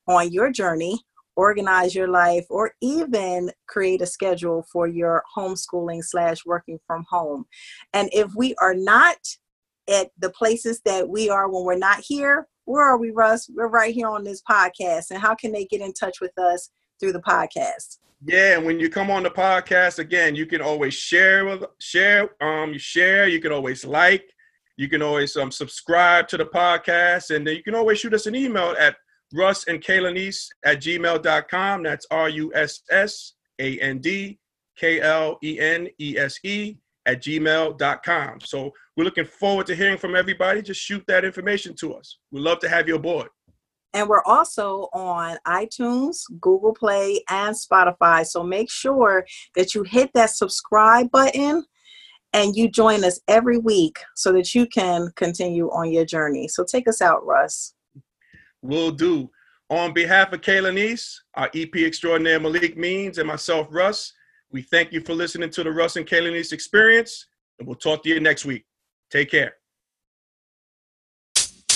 on your journey organize your life, or even create a schedule for your homeschooling slash working from home. And if we are not at the places that we are when we're not here, where are we, Russ? We're right here on this podcast. And how can they get in touch with us through the podcast? Yeah, and when you come on the podcast again, you can always share with share. Um, share. You can always like. You can always um subscribe to the podcast, and then you can always shoot us an email at Russ and Kaylanice at gmail.com. That's R U S S A N D K L E N E S E at gmail.com. So we're looking forward to hearing from everybody. Just shoot that information to us. We'd love to have you aboard. And we're also on iTunes, Google Play, and Spotify. So make sure that you hit that subscribe button and you join us every week so that you can continue on your journey. So take us out, Russ will do. On behalf of Kayla Neese, our EP extraordinaire Malik Means, and myself, Russ, we thank you for listening to the Russ and Kayla Neese experience, and we'll talk to you next week. Take care.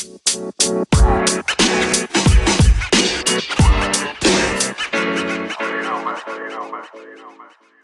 You know, man. You know, man. You know, man.